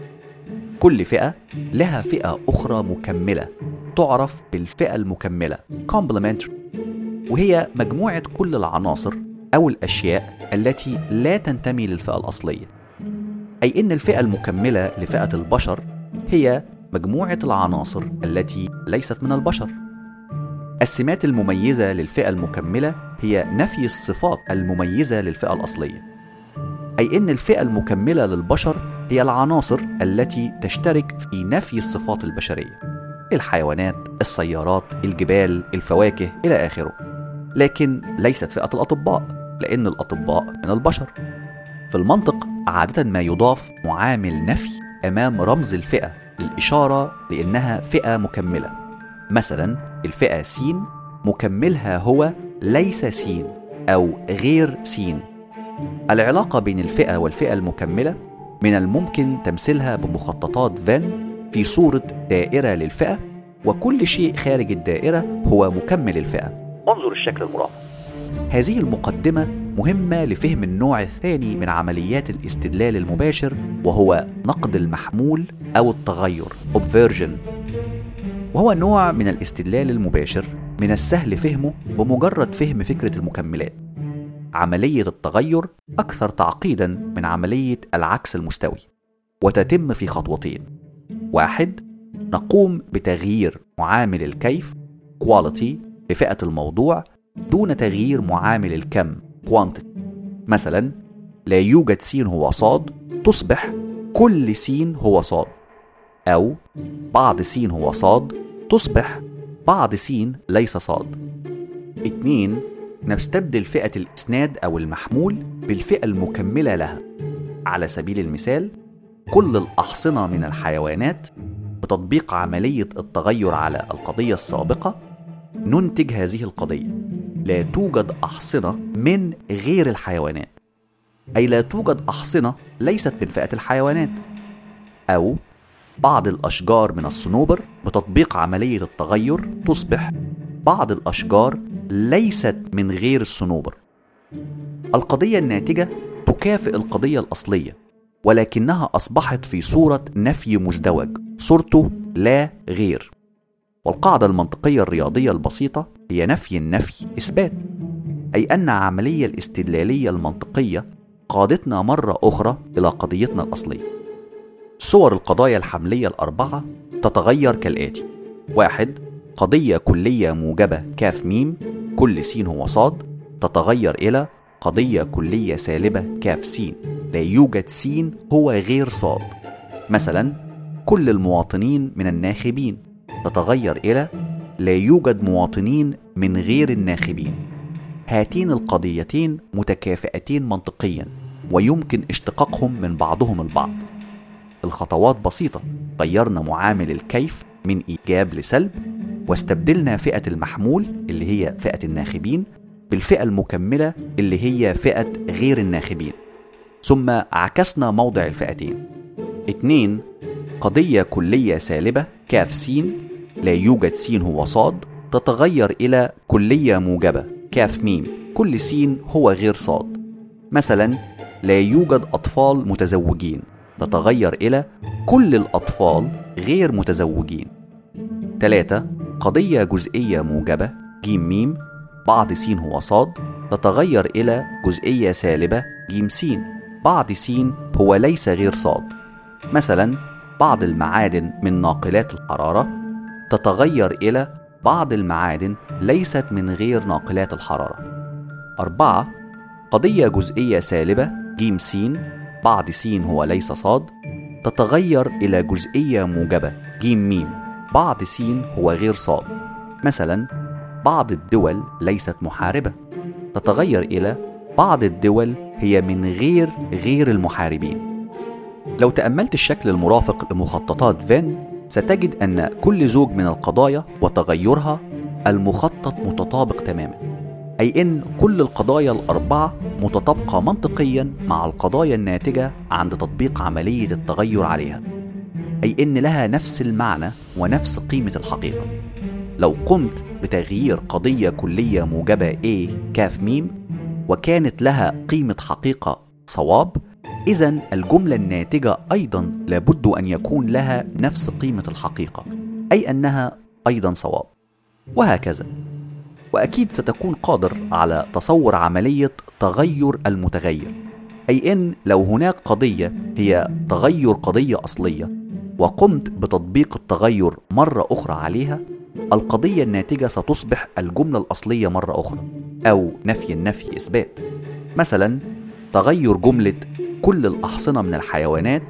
كل فئة لها فئة أخرى مكملة تعرف بالفئة المكملة Complementary. وهي مجموعة كل العناصر أو الأشياء التي لا تنتمي للفئة الأصلية. أي إن الفئة المكملة لفئة البشر هي مجموعة العناصر التي ليست من البشر. السمات المميزة للفئة المكملة هي نفي الصفات المميزة للفئة الأصلية. أي إن الفئة المكملة للبشر هي العناصر التي تشترك في نفي الصفات البشرية الحيوانات، السيارات، الجبال، الفواكه إلى آخره. لكن ليست فئة الأطباء لأن الأطباء من البشر. في المنطق عادة ما يضاف معامل نفي أمام رمز الفئة للإشارة لأنها فئة مكملة. مثلا الفئة س مكملها هو ليس س أو غير س العلاقة بين الفئة والفئة المكملة من الممكن تمثيلها بمخططات فان في صورة دائرة للفئة وكل شيء خارج الدائرة هو مكمل الفئة. انظر الشكل المرافق. هذه المقدمة مهمة لفهم النوع الثاني من عمليات الاستدلال المباشر وهو نقد المحمول أو التغير Obversion. وهو نوع من الاستدلال المباشر من السهل فهمه بمجرد فهم فكرة المكملات. عملية التغير أكثر تعقيدا من عملية العكس المستوي وتتم في خطوتين. واحد نقوم بتغيير معامل الكيف quality لفئة الموضوع دون تغيير معامل الكم. Quantity مثلا لا يوجد س هو صاد تصبح كل س هو صاد. أو بعض س هو صاد تصبح بعض س ليس صاد. اتنين نستبدل فئة الإسناد أو المحمول بالفئة المكملة لها. على سبيل المثال كل الأحصنة من الحيوانات بتطبيق عملية التغير على القضية السابقة ننتج هذه القضية. لا توجد أحصنة من غير الحيوانات. أي لا توجد أحصنة ليست من فئة الحيوانات. أو بعض الأشجار من الصنوبر بتطبيق عملية التغير تصبح بعض الأشجار ليست من غير الصنوبر. القضية الناتجة تكافئ القضية الأصلية ولكنها أصبحت في صورة نفي مزدوج. صورته لا غير. والقاعدة المنطقية الرياضية البسيطة هي نفي النفي إثبات أي أن عملية الاستدلالية المنطقية قادتنا مرة أخرى إلى قضيتنا الأصلية. صور القضايا الحملية الأربعة تتغير كالآتي. واحد قضية كلية موجبة كاف ميم كل س هو صاد تتغير إلى قضية كلية سالبة كاف س لا يوجد س هو غير صاد. مثلا كل المواطنين من الناخبين. تتغير إلى لا يوجد مواطنين من غير الناخبين. هاتين القضيتين متكافئتين منطقيا ويمكن اشتقاقهم من بعضهم البعض. الخطوات بسيطة. غيرنا معامل الكيف من إيجاب لسلب واستبدلنا فئة المحمول اللي هي فئة الناخبين بالفئة المكملة اللي هي فئة غير الناخبين. ثم عكسنا موضع الفئتين. اتنين قضية كلية سالبة كاف س لا يوجد س هو صاد تتغير إلى كلية موجبة كاف ميم. كل س هو غير صاد. مثلا لا يوجد أطفال متزوجين. تتغير إلى كل الأطفال غير متزوجين. 3 قضية جزئية موجبة ج م بعض س هو صاد. تتغير إلى جزئية سالبة ج س بعض س هو ليس غير صاد. مثلا بعض المعادن من ناقلات الحرارة. تتغير إلى بعض المعادن ليست من غير ناقلات الحرارة. أربعة قضية جزئية سالبة ج س بعض س هو ليس صاد تتغير إلى جزئية موجبة ج م بعض س هو غير صاد. مثلا بعض الدول ليست محاربة. تتغير إلى بعض الدول هي من غير غير المحاربين. لو تأملت الشكل المرافق لمخططات فين ستجد أن كل زوج من القضايا وتغيرها المخطط متطابق تماما أي أن كل القضايا الأربعة متطابقة منطقيا مع القضايا الناتجة عند تطبيق عملية التغير عليها أي أن لها نفس المعنى ونفس قيمة الحقيقة. لو قمت بتغيير قضية كلية موجبة A كاف ميم وكانت لها قيمة حقيقة صواب إذا الجملة الناتجة أيضا لابد أن يكون لها نفس قيمة الحقيقة أي أنها أيضا صواب. وهكذا. وأكيد ستكون قادر على تصور عملية تغير المتغير أي أن لو هناك قضية هي تغير قضية أصلية وقمت بتطبيق التغير مرة أخرى عليها القضية الناتجة ستصبح الجملة الأصلية مرة أخرى أو نفي النفي إثبات. مثلا تغير جملة كل الأحصنة من الحيوانات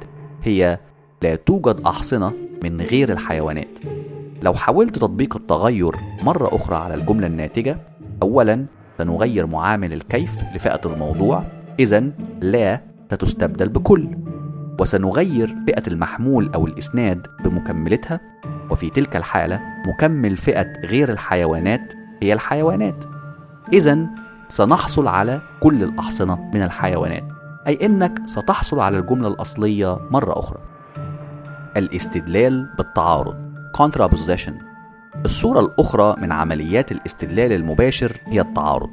هي لا توجد أحصنة من غير الحيوانات. لو حاولت تطبيق التغير مرة أخرى على الجملة الناتجة أولا سنغير معامل الكيف لفئة الموضوع إذا لا ستستبدل بكل. وسنغير فئة المحمول أو الإسناد بمكملتها وفي تلك الحالة مكمل فئة غير الحيوانات هي الحيوانات. إذا سنحصل على كل الأحصنة من الحيوانات. أي أنك ستحصل على الجملة الأصلية مرة أخرى. الاستدلال بالتعارض. Contraposition. الصورة الأخرى من عمليات الاستدلال المباشر هي التعارض.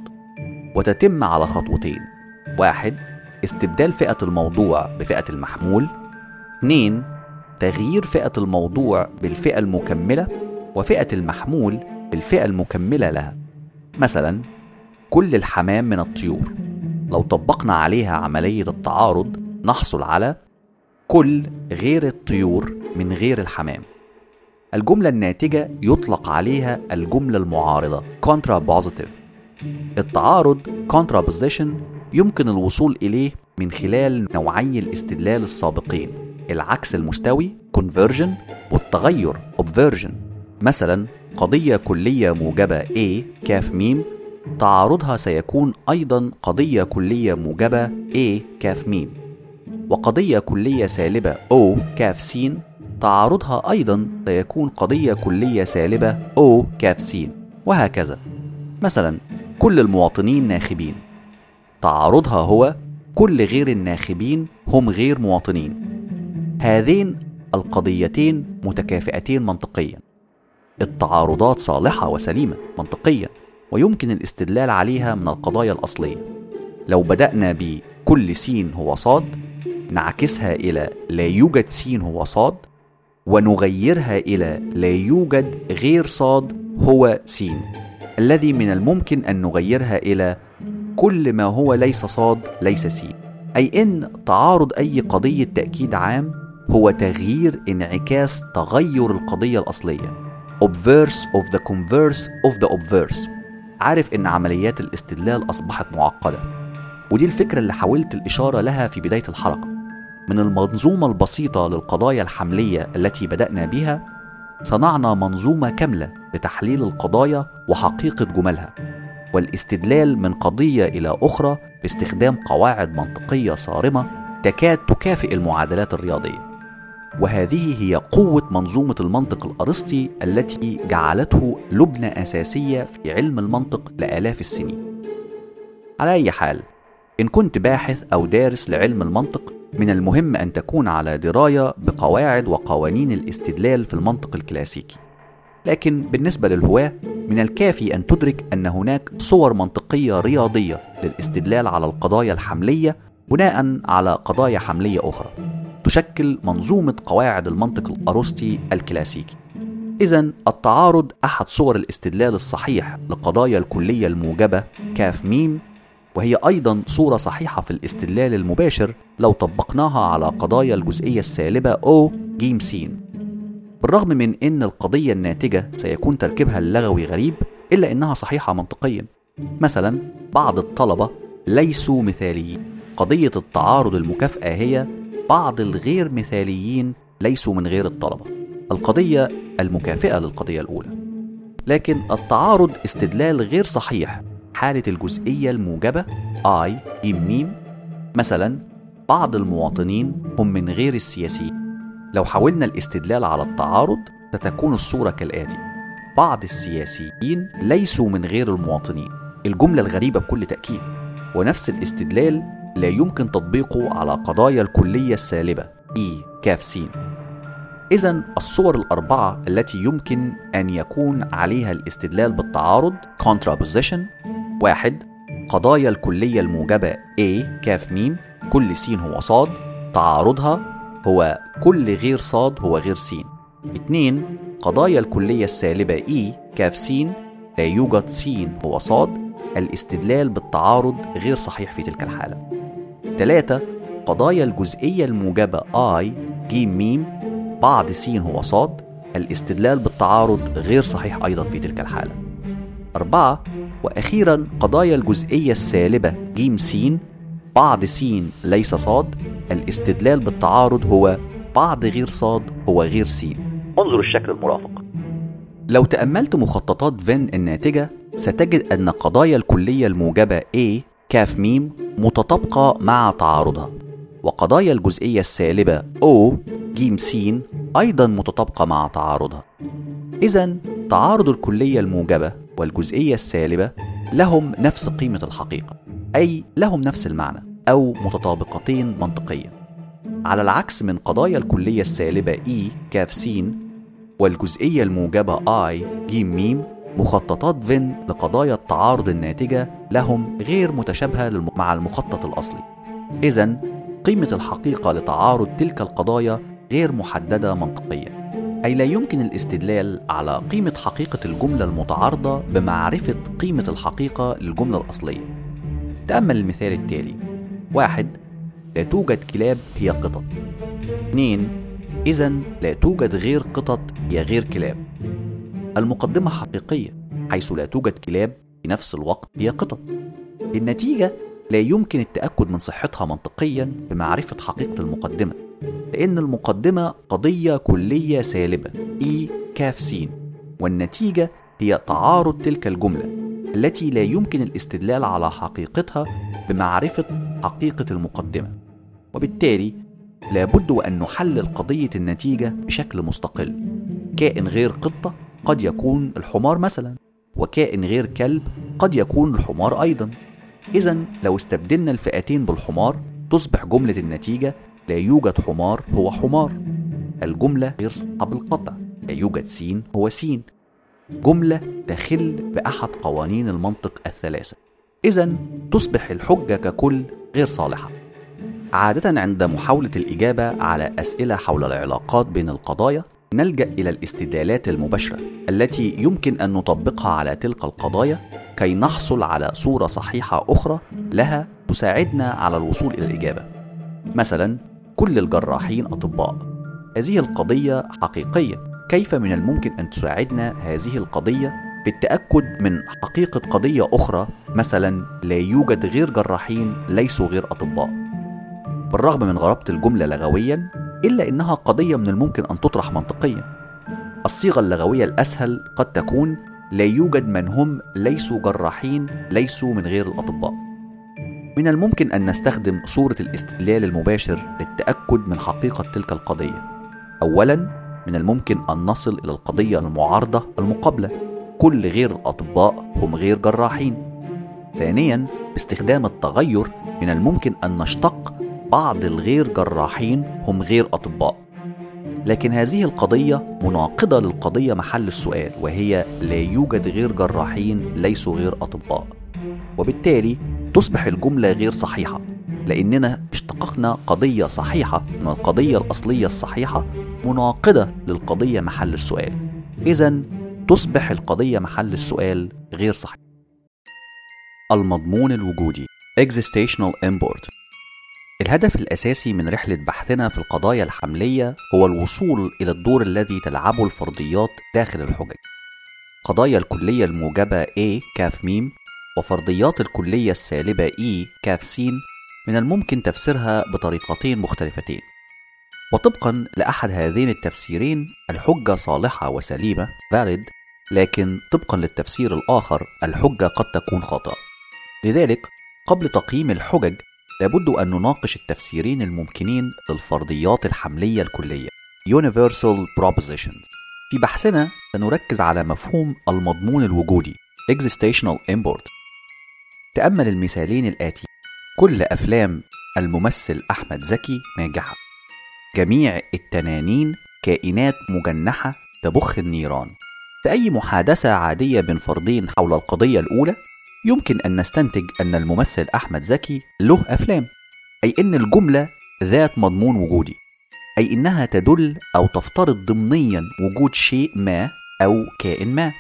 وتتم على خطوتين. واحد استبدال فئة الموضوع بفئة المحمول. اثنين تغيير فئة الموضوع بالفئة المكملة وفئة المحمول بالفئة المكملة لها. مثلا كل الحمام من الطيور. لو طبقنا عليها عملية التعارض نحصل على كل غير الطيور من غير الحمام. الجملة الناتجة يطلق عليها الجملة المعارضة contrapositive. التعارض contraposition يمكن الوصول إليه من خلال نوعي الاستدلال السابقين العكس المستوي conversion والتغير obversion. مثلا قضية كلية موجبة A كاف ميم تعارضها سيكون أيضا قضية كلية موجبة A كاف ميم وقضية كلية سالبة O كاف سين. تعارضها أيضا سيكون قضية كلية سالبة O كاف سين وهكذا. مثلا كل المواطنين ناخبين. تعارضها هو كل غير الناخبين هم غير مواطنين. هذين القضيتين متكافئتين منطقيا. التعارضات صالحة وسليمة منطقيا. ويمكن الاستدلال عليها من القضايا الأصلية. لو بدأنا بكل سين هو صاد نعكسها إلى لا يوجد سين هو صاد ونغيرها إلى لا يوجد غير صاد هو سين. الذي من الممكن أن نغيرها إلى كل ما هو ليس صاد ليس سين. أي إن تعارض أي قضية تأكيد عام هو تغيير انعكاس تغير القضية الأصلية. Obverse of the converse of the obverse. عارف إن عمليات الاستدلال أصبحت معقدة ودي الفكرة اللي حاولت الإشارة لها في بداية الحلقة. من المنظومة البسيطة للقضايا الحملية التي بدأنا بها صنعنا منظومة كاملة لتحليل القضايا وحقيقة جملها والاستدلال من قضية إلى أخرى باستخدام قواعد منطقية صارمة تكاد تكافئ المعادلات الرياضية. وهذه هي قوة منظومة المنطق الأرسطي التي جعلته لبنة أساسية في علم المنطق لآلاف السنين. على أي حال، إن كنت باحث أو دارس لعلم المنطق، من المهم أن تكون على دراية بقواعد وقوانين الاستدلال في المنطق الكلاسيكي. لكن بالنسبة للهواة، من الكافي أن تدرك أن هناك صور منطقية رياضية للاستدلال على القضايا الحملية بناء على قضايا حملية أخرى. تشكل منظومة قواعد المنطق الأرسطي الكلاسيكي. إذا التعارض أحد صور الاستدلال الصحيح لقضايا الكلية الموجبة كاف ميم وهي أيضا صورة صحيحة في الاستدلال المباشر لو طبقناها على قضايا الجزئية السالبة أو جيم سين. بالرغم من أن القضية الناتجة سيكون تركيبها اللغوي غريب إلا أنها صحيحة منطقيا. مثلا بعض الطلبة ليسوا مثاليين. قضية التعارض المكافأة هي بعض الغير مثاليين ليسوا من غير الطلبة. القضية المكافئة للقضية الأولى. لكن التعارض استدلال غير صحيح حالة الجزئية الموجبة I ميم. مثلا بعض المواطنين هم من غير السياسيين. لو حاولنا الاستدلال على التعارض ستكون الصورة كالآتي. بعض السياسيين ليسوا من غير المواطنين. الجملة الغريبة بكل تأكيد. ونفس الاستدلال لا يمكن تطبيقه على قضايا الكلية السالبة إي كاف سين إذا الصور الأربعة التي يمكن أن يكون عليها الاستدلال بالتعارض contraposition واحد قضايا الكلية الموجبة A كاف ميم كل س هو صاد تعارضها هو كل غير صاد هو غير س. اتنين قضايا الكلية السالبة E كاف س لا يوجد س هو صاد الاستدلال بالتعارض غير صحيح في تلك الحالة. ثلاثة قضايا الجزئية الموجبة I ج م بعض س هو صاد الاستدلال بالتعارض غير صحيح أيضا في تلك الحالة. أربعة وأخيرا قضايا الجزئية السالبة ج س بعض س ليس صاد الاستدلال بالتعارض هو بعض غير صاد هو غير س انظر الشكل المرافق. لو تأملت مخططات فين الناتجة ستجد أن قضايا الكلية الموجبة A كاف ميم متطابقة مع تعارضها. وقضايا الجزئية السالبة O ج س أيضا متطابقة مع تعارضها. إذا تعارض الكلية الموجبة والجزئية السالبة لهم نفس قيمة الحقيقة أي لهم نفس المعنى أو متطابقتين منطقيا. على العكس من قضايا الكلية السالبة E كاف س والجزئية الموجبة I ج م مخططات فين لقضايا التعارض الناتجة لهم غير متشابهة مع المخطط الأصلي. إذا قيمة الحقيقة لتعارض تلك القضايا غير محددة منطقيا. أي لا يمكن الاستدلال على قيمة حقيقة الجملة المتعارضة بمعرفة قيمة الحقيقة للجملة الأصلية. تأمل المثال التالي. واحد لا توجد كلاب هي قطط. اثنين إذا لا توجد غير قطط هي غير كلاب. المقدمة حقيقية حيث لا توجد كلاب في نفس الوقت هي قطط. النتيجة لا يمكن التأكد من صحتها منطقيا بمعرفة حقيقة المقدمة لأن المقدمة قضية كلية سالبة إي كاف سين والنتيجة هي تعارض تلك الجملة التي لا يمكن الاستدلال على حقيقتها بمعرفة حقيقة المقدمة. وبالتالي لابد وأن نحلل قضية النتيجة بشكل مستقل كائن غير قطة قد يكون الحمار مثلا وكائن غير كلب قد يكون الحمار أيضا. إذا لو استبدلنا الفئتين بالحمار تصبح جملة النتيجة لا يوجد حمار هو حمار. الجملة غير صحيحة بالقطع لا يوجد سين هو سين. جملة تخل بأحد قوانين المنطق الثلاثة. إذا تصبح الحجة ككل غير صالحة. عادة عند محاولة الإجابة على أسئلة حول العلاقات بين القضايا نلجأ إلى الاستدلالات المباشرة التي يمكن أن نطبقها على تلك القضايا كي نحصل على صورة صحيحة أخرى لها تساعدنا على الوصول إلى الإجابة. مثلا كل الجراحين أطباء. هذه القضية حقيقية، كيف من الممكن أن تساعدنا هذه القضية بالتأكد من حقيقة قضية أخرى مثلا لا يوجد غير جراحين ليسوا غير أطباء. بالرغم من غرابة الجملة لغويا إلا إنها قضية من الممكن أن تطرح منطقيا. الصيغة اللغوية الأسهل قد تكون لا يوجد من هم ليسوا جراحين ليسوا من غير الأطباء. من الممكن أن نستخدم صورة الاستدلال المباشر للتأكد من حقيقة تلك القضية. أولاً، من الممكن أن نصل إلى القضية المعارضة المقابلة، كل غير الأطباء هم غير جراحين. ثانياً، باستخدام التغير من الممكن أن نشتق بعض الغير جراحين هم غير أطباء. لكن هذه القضية مناقضة للقضية محل السؤال وهي لا يوجد غير جراحين ليسوا غير أطباء. وبالتالي تصبح الجملة غير صحيحة لأننا اشتققنا قضية صحيحة من القضية الأصلية الصحيحة مناقضة للقضية محل السؤال. إذا تصبح القضية محل السؤال غير صحيحة المضمون الوجودي. Existential Import الهدف الأساسي من رحلة بحثنا في القضايا الحملية هو الوصول إلى الدور الذي تلعبه الفرضيات داخل الحجج. قضايا الكلية الموجبة A كاف ميم وفرضيات الكلية السالبة E كاف سين من الممكن تفسيرها بطريقتين مختلفتين. وطبقا لأحد هذين التفسيرين الحجة صالحة وسليمة valid لكن طبقا للتفسير الآخر الحجة قد تكون خاطئة. لذلك قبل تقييم الحجج لابد أن نناقش التفسيرين الممكنين للفرضيات الحملية الكلية. Universal Propositions. في بحثنا سنركز على مفهوم المضمون الوجودي Existential Import. تأمل المثالين الآتي. كل أفلام الممثل أحمد زكي ناجحة. جميع التنانين كائنات مجنحة تبخ النيران. في أي محادثة عادية بين فردين حول القضية الأولى؟ يمكن أن نستنتج أن الممثل أحمد زكي له أفلام أي أن الجملة ذات مضمون وجودي أي إنها تدل أو تفترض ضمنيا وجود شيء ما أو كائن ما.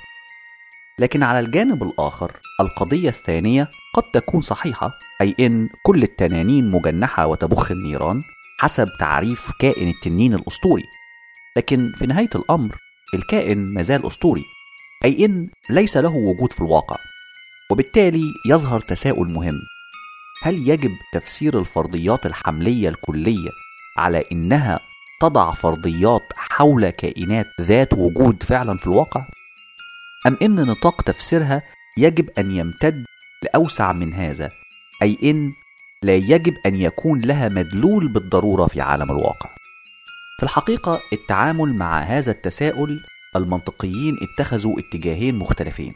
لكن على الجانب الآخر القضية الثانية قد تكون صحيحة أي إن كل التنانين مجنحة وتبخ النيران حسب تعريف كائن التنين الأسطوري. لكن في نهاية الأمر الكائن مازال أسطوري أي إن ليس له وجود في الواقع. وبالتالي يظهر تساؤل مهم. هل يجب تفسير الفرضيات الحملية الكلية على إنها تضع فرضيات حول كائنات ذات وجود فعلا في الواقع؟ أم إن نطاق تفسيرها يجب أن يمتد لأوسع من هذا أي إن لا يجب أن يكون لها مدلول بالضرورة في عالم الواقع؟ في الحقيقة التعامل مع هذا التساؤل المنطقيين اتخذوا اتجاهين مختلفين.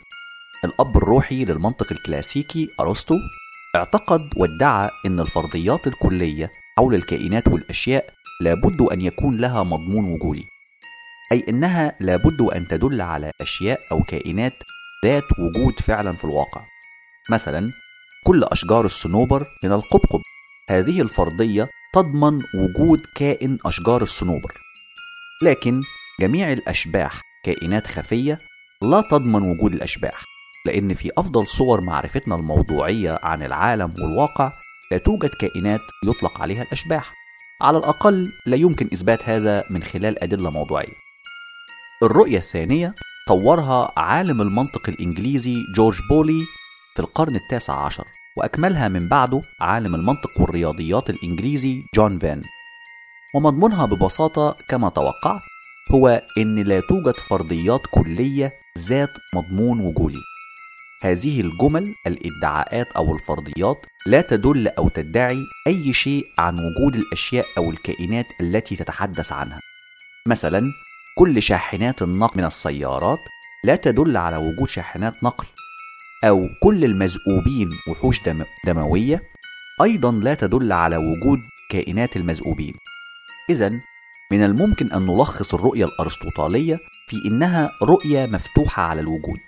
الأب الروحي للمنطق الكلاسيكي أرسطو اعتقد وادعى أن الفرضيات الكلية حول الكائنات والأشياء لابد أن يكون لها مضمون وجودي أي أنها لابد أن تدل على أشياء أو كائنات ذات وجود فعلا في الواقع. مثلا كل أشجار الصنوبر من القبقب. هذه الفرضية تضمن وجود كائن أشجار الصنوبر. لكن جميع الأشباح كائنات خفية لا تضمن وجود الأشباح. لأن في أفضل صور معرفتنا الموضوعية عن العالم والواقع لا توجد كائنات يطلق عليها الأشباح. على الأقل لا يمكن إثبات هذا من خلال أدلة موضوعية. الرؤية الثانية طورها عالم المنطق الإنجليزي جورج بولي في القرن التاسع عشر وأكملها من بعده عالم المنطق والرياضيات الإنجليزي جون فان. ومضمونها ببساطة كما توقعت هو إن لا توجد فرضيات كلية ذات مضمون وجودي. هذه الجمل الإدعاءات أو الفرضيات لا تدل أو تدعي أي شيء عن وجود الأشياء أو الكائنات التي تتحدث عنها. مثلا كل شاحنات النقل من السيارات لا تدل على وجود شاحنات نقل. أو كل المذؤوبين وحوش دم دموية أيضا لا تدل على وجود كائنات المذؤوبين إذا من الممكن أن نلخص الرؤية الأرسطوطالية في إنها رؤية مفتوحة على الوجود.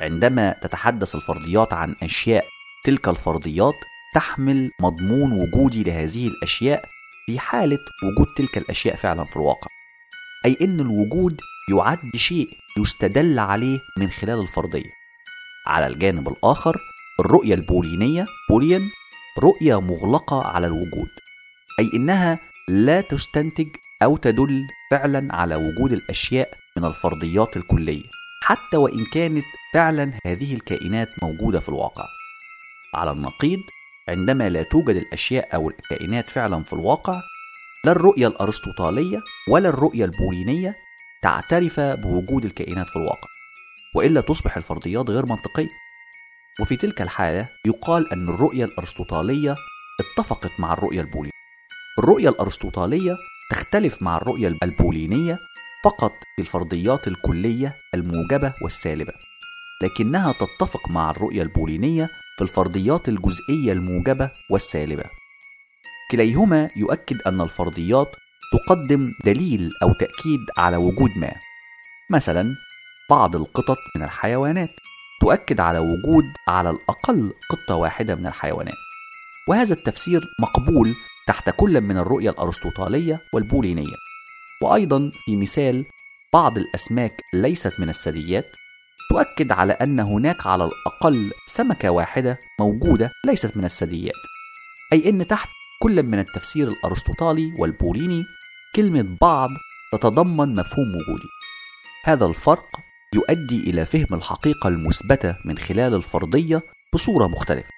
عندما تتحدث الفرضيات عن أشياء تلك الفرضيات تحمل مضمون وجودي لهذه الأشياء في حالة وجود تلك الأشياء فعلا في الواقع. أي أن الوجود يعد شيء يستدل عليه من خلال الفرضية. على الجانب الآخر الرؤية البولينية بوليان رؤية مغلقة على الوجود. أي إنها لا تستنتج أو تدل فعلا على وجود الأشياء من الفرضيات الكلية. حتى وإن كانت فعلا هذه الكائنات موجودة في الواقع. على النقيض عندما لا توجد الأشياء أو الكائنات فعلا في الواقع لا الرؤية الأرسطوطالية ولا الرؤية البولينية تعترف بوجود الكائنات في الواقع وإلا تصبح الفرضيات غير منطقية. وفي تلك الحالة يقال أن الرؤية الأرسطوطالية اتفقت مع الرؤية البولينية. الرؤية الأرسطوطالية تختلف مع الرؤية البولينية فقط في الفرضيات الكلية الموجبة والسالبة. لكنها تتفق مع الرؤية البولينية في الفرضيات الجزئية الموجبة والسالبة. كليهما يؤكد أن الفرضيات تقدم دليل أو تأكيد على وجود ما. مثلا بعض القطط من الحيوانات تؤكد على وجود على الأقل قطة واحدة من الحيوانات. وهذا التفسير مقبول تحت كل من الرؤية الأرسطوطالية والبولينية. وأيضا في مثال بعض الأسماك ليست من الثدييات تؤكد على أن هناك على الأقل سمكة واحدة موجودة ليست من الثدييات أي أن تحت كل من التفسير الأرسطوطالي والبوليني كلمة بعض تتضمن مفهوم وجودي. هذا الفرق يؤدي إلى فهم الحقيقة المثبتة من خلال الفرضية بصورة مختلفة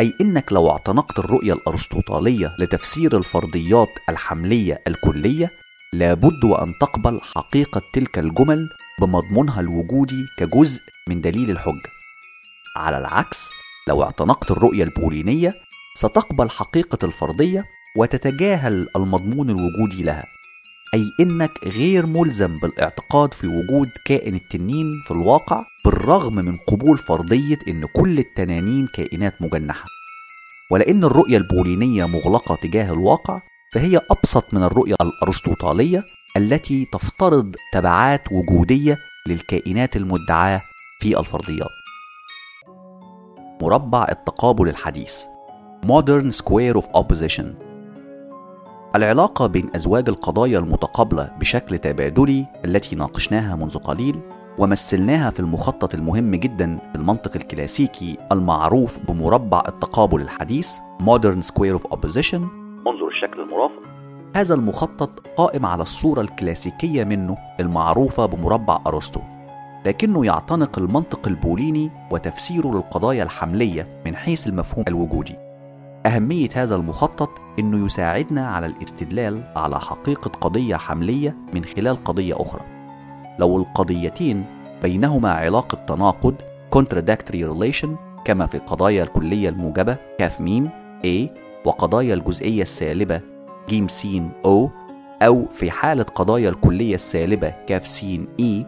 أي إنك لو اعتنقت الرؤية الأرسطوطالية لتفسير الفرضيات الحملية الكلية لابد وأن تقبل حقيقة تلك الجمل بمضمونها الوجودي كجزء من دليل الحجة. على العكس لو اعتنقت الرؤية البولينية ستقبل حقيقة الفرضية وتتجاهل المضمون الوجودي لها. أي إنك غير ملزم بالاعتقاد في وجود كائن التنين في الواقع بالرغم من قبول فرضية إن كل التنانين كائنات مجنحة. ولأن الرؤية البولينية مغلقة تجاه الواقع فهي أبسط من الرؤية الأرسطوطالية التي تفترض تبعات وجودية للكائنات المدعاة في الفرضيات. مربع التقابل الحديث. Modern Square of Opposition. العلاقة بين أزواج القضايا المتقابلة بشكل تبادلي التي ناقشناها منذ قليل ومثلناها في المخطط المهم جدا في المنطق الكلاسيكي المعروف بمربع التقابل الحديث Modern Square of Opposition. انظر الشكل المرافق. هذا المخطط قائم على الصورة الكلاسيكية منه المعروفة بمربع أرسطو لكنه يعتنق المنطق البوليني وتفسيره للقضايا الحملية من حيث المفهوم الوجودي. أهمية هذا المخطط إنه يساعدنا على الاستدلال على حقيقة قضية حملية من خلال قضية أخرى. لو القضيتين بينهما علاقة تناقض contradictory relation كما في القضايا الكلية الموجبة كاف ميم A وقضايا الجزئية السالبة ج س O أو في حالة قضايا الكلية السالبة كاف س E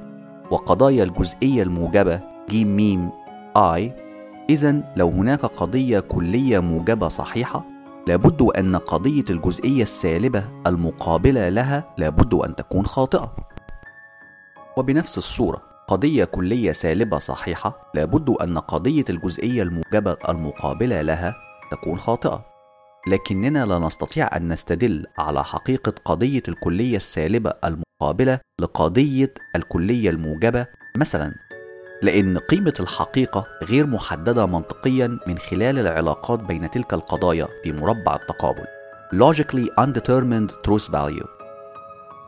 وقضايا الجزئية الموجبة ج م I إذا لو هناك قضية كلية موجبة صحيحة لابد أن قضية الجزئية السالبة المقابلة لها لابد أن تكون خاطئة. وبنفس الصورة قضية كلية سالبة صحيحة لابد أن قضية الجزئية الموجبة المقابلة لها تكون خاطئة. لكننا لا نستطيع أن نستدل على حقيقة قضية الكلية السالبة المقابلة لقضية الكلية الموجبة مثلا لأن قيمة الحقيقة غير محددة منطقيا من خلال العلاقات بين تلك القضايا في مربع التقابل. Logically undetermined truth value.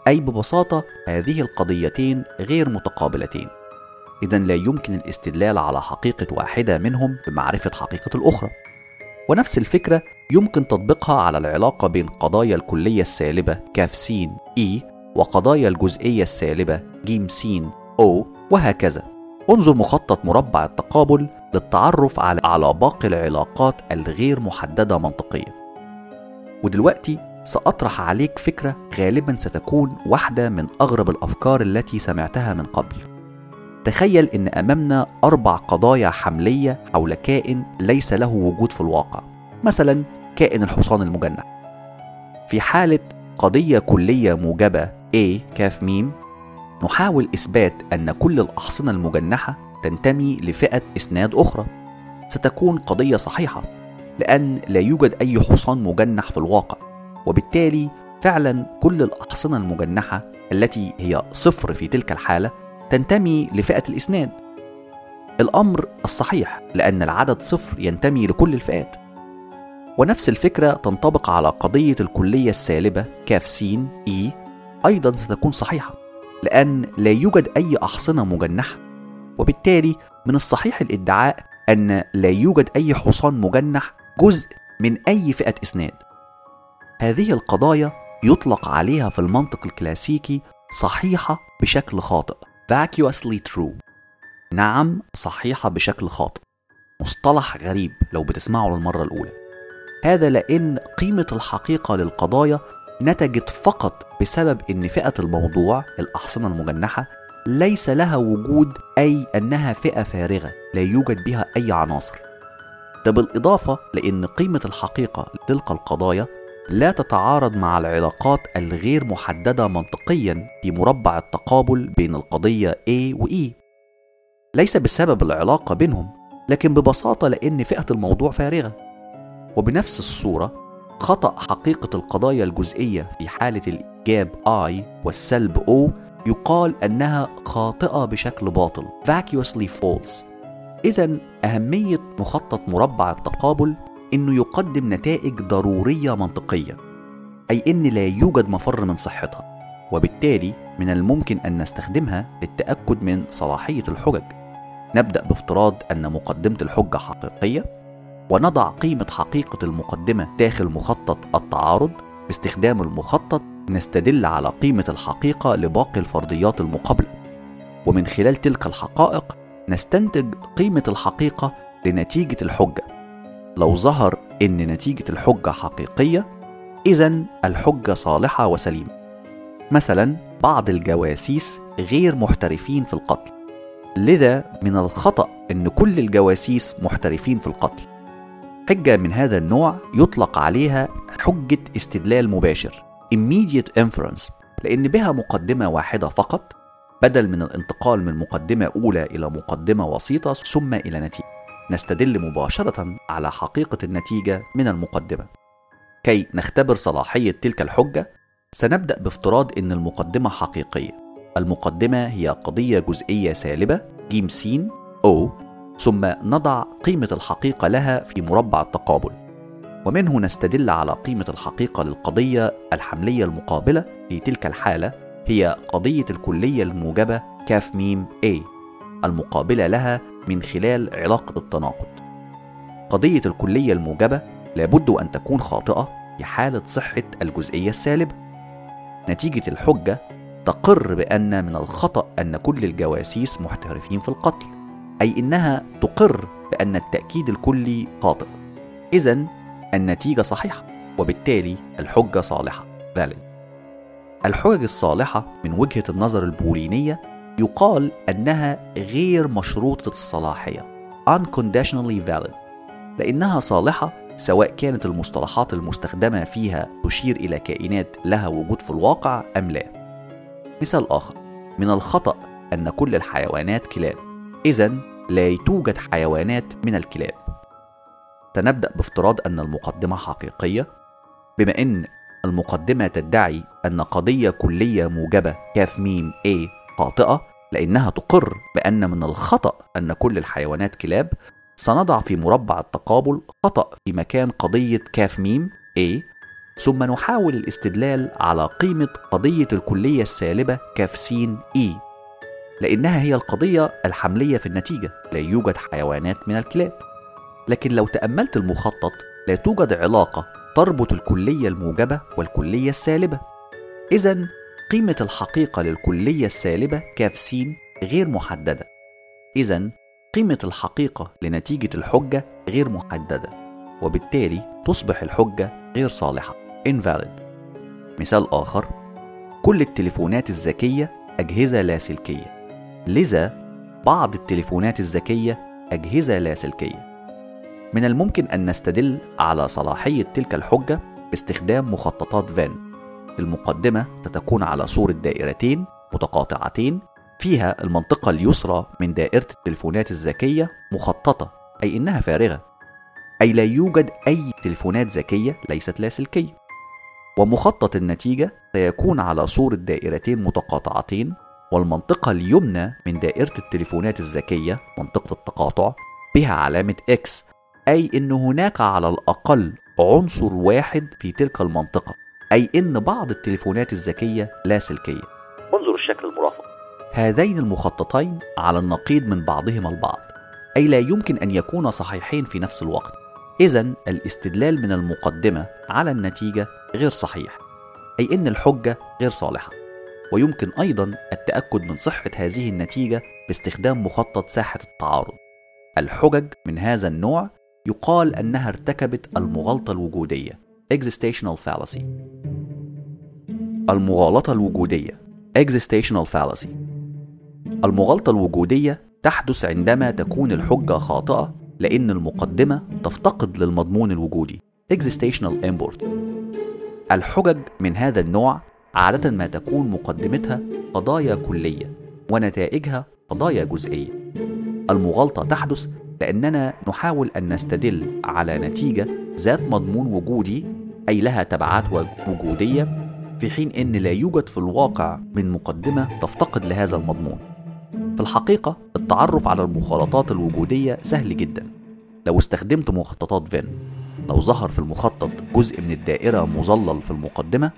أي ببساطة هذه القضيتين غير متقابلتين. إذا لا يمكن الاستدلال على حقيقة واحدة منهم بمعرفة حقيقة الأخرى. ونفس الفكرة يمكن تطبيقها على العلاقة بين قضايا الكلية السالبة كاف س إي وقضايا الجزئية السالبة ج س أو وهكذا. انظر مخطط مربع التقابل للتعرف على على باقي العلاقات الغير محددة منطقيا. ودلوقتي سأطرح عليك فكرة غالبا ستكون واحدة من أغرب الأفكار التي سمعتها من قبل. تخيل إن أمامنا أربع قضايا حملية حول كائن ليس له وجود في الواقع. مثلا كائن الحصان المجنح. في حالة قضية كلية موجبة A كاف ميم نحاول إثبات أن كل الأحصنة المجنحة تنتمي لفئة إسناد أخرى. ستكون قضية صحيحة لأن لا يوجد أي حصان مجنح في الواقع وبالتالي فعلا كل الأحصنة المجنحة التي هي صفر في تلك الحالة تنتمي لفئة الإسناد. الأمر الصحيح لأن العدد صفر ينتمي لكل الفئات. ونفس الفكرة تنطبق على قضية الكلية السالبة كاف س إي أيضا ستكون صحيحة لأن لا يوجد أي أحصنة مجنحة. وبالتالي من الصحيح الادعاء أن لا يوجد أي حصان مجنح جزء من أي فئة إسناد. هذه القضايا يطلق عليها في المنطق الكلاسيكي صحيحة بشكل خاطئ. Vacuously true. نعم صحيحة بشكل خاطئ. مصطلح غريب لو بتسمعه للمرة الأولى. هذا لأن قيمة الحقيقة للقضايا نتجت فقط بسبب إن فئة الموضوع الأحصنة المجنحة ليس لها وجود أي أنها فئة فارغة لا يوجد بها أي عناصر. ده بالإضافة لأن قيمة الحقيقة لتلك القضايا لا تتعارض مع العلاقات الغير محددة منطقيا في مربع التقابل بين القضية A و E. ليس بسبب العلاقة بينهم لكن ببساطة لأن فئة الموضوع فارغة. وبنفس الصورة خطأ حقيقة القضايا الجزئية في حالة الإيجاب I والسلب O يقال أنها خاطئة بشكل باطل. Vacuously false. إذا أهمية مخطط مربع التقابل إنه يقدم نتائج ضرورية منطقية أي إن لا يوجد مفر من صحتها وبالتالي من الممكن أن نستخدمها للتأكد من صلاحية الحجج. نبدأ بافتراض أن مقدمة الحجة حقيقية. ونضع قيمة حقيقة المقدمة داخل مخطط التعارض. باستخدام المخطط نستدل على قيمة الحقيقة لباقي الفرضيات المقابلة. ومن خلال تلك الحقائق نستنتج قيمة الحقيقة لنتيجة الحجة. لو ظهر إن نتيجة الحجة حقيقية إذا الحجة صالحة وسليمة. مثلا بعض الجواسيس غير محترفين في القتل. لذا من الخطأ أن كل الجواسيس محترفين في القتل. حجة من هذا النوع يطلق عليها حجة استدلال مباشر immediate inference لأن بها مقدمة واحدة فقط بدل من الانتقال من مقدمة أولى إلى مقدمة وسيطة ثم إلى نتيجة. نستدل مباشرة على حقيقة النتيجة من المقدمة. كي نختبر صلاحية تلك الحجة سنبدأ بافتراض أن المقدمة حقيقية. المقدمة هي قضية جزئية سالبة ج س أو ثم نضع قيمة الحقيقة لها في مربع التقابل. ومنه نستدل على قيمة الحقيقة للقضية الحملية المقابلة في تلك الحالة هي قضية الكلية الموجبة كاف ميم A المقابلة لها من خلال علاقة التناقض. قضية الكلية الموجبة لابد أن تكون خاطئة في حالة صحة الجزئية السالبة. نتيجة الحجة تقر بأن من الخطأ أن كل الجواسيس محترفين في القتل. أي إنها تقر بأن التأكيد الكلي خاطئ. إذا النتيجة صحيحة وبالتالي الحجة صالحة valid. الحجج الصالحة من وجهة النظر البولينية يقال أنها غير مشروطة الصلاحية unconditionally valid لأنها صالحة سواء كانت المصطلحات المستخدمة فيها تشير إلى كائنات لها وجود في الواقع أم لا. مثال آخر من الخطأ أن كل الحيوانات كلاب. إذا لا توجد حيوانات من الكلاب. سنبدأ بافتراض أن المقدمة حقيقية بما أن المقدمة تدعي أن قضية كلية موجبة كاف ميم A خاطئة لأنها تقر بأن من الخطأ أن كل الحيوانات كلاب سنضع في مربع التقابل خطأ في مكان قضية كاف ميم A ثم نحاول الاستدلال على قيمة قضية الكلية السالبة كاف سين E. لأنها هي القضية الحملية في النتيجة. لا يوجد حيوانات من الكلاب. لكن لو تأملت المخطط لا توجد علاقة تربط الكلية الموجبة والكلية السالبة. إذا قيمة الحقيقة للكلية السالبة كاف س غير محددة. إذا قيمة الحقيقة لنتيجة الحجة غير محددة. وبالتالي تصبح الحجة غير صالحة. Invalid. مثال آخر. كل التليفونات الذكية أجهزة لاسلكية لذا بعض التليفونات الذكية أجهزة لاسلكية من الممكن أن نستدل على صلاحية تلك الحجة باستخدام مخططات فان. المقدمة ستكون على صورة دائرتين متقاطعتين فيها المنطقة اليسرى من دائرة التليفونات الذكية مخططة أي إنها فارغة أي لا يوجد أي تليفونات ذكية ليست لاسلكية ومخطط النتيجة سيكون على صورة دائرتين متقاطعتين والمنطقة اليمنى من دائرة التليفونات الذكية منطقة التقاطع بها علامة X أي إن هناك على الأقل عنصر واحد في تلك المنطقة أي إن بعض التليفونات الذكية لاسلكية انظر الشكل المرافق. هذين المخططين على النقيض من بعضهما البعض أي لا يمكن أن يكونا صحيحين في نفس الوقت. إذا الاستدلال من المقدمة على النتيجة غير صحيح أي إن الحجة غير صالحة. ويمكن أيضا التأكد من صحة هذه النتيجة باستخدام مخطط ساحة التعارض. الحجج من هذا النوع يقال أنها ارتكبت المغالطة الوجودية existential fallacy. المغالطة الوجودية existential fallacy. المغالطة الوجودية تحدث عندما تكون الحجة خاطئة لأن المقدمة تفتقد للمضمون الوجودي existential import. الحجج من هذا النوع عادة ما تكون مقدمتها قضايا كلية ونتائجها قضايا جزئية. المغالطة تحدث لأننا نحاول أن نستدل على نتيجة ذات مضمون وجودي أي لها تبعات وجودية في حين أن لا يوجد في الواقع من مقدمة تفتقد لهذا المضمون. في الحقيقة التعرف على المخالطات الوجودية سهل جدا. لو استخدمت مخططات فين لو ظهر في المخطط جزء من الدائرة مظلل في المقدمة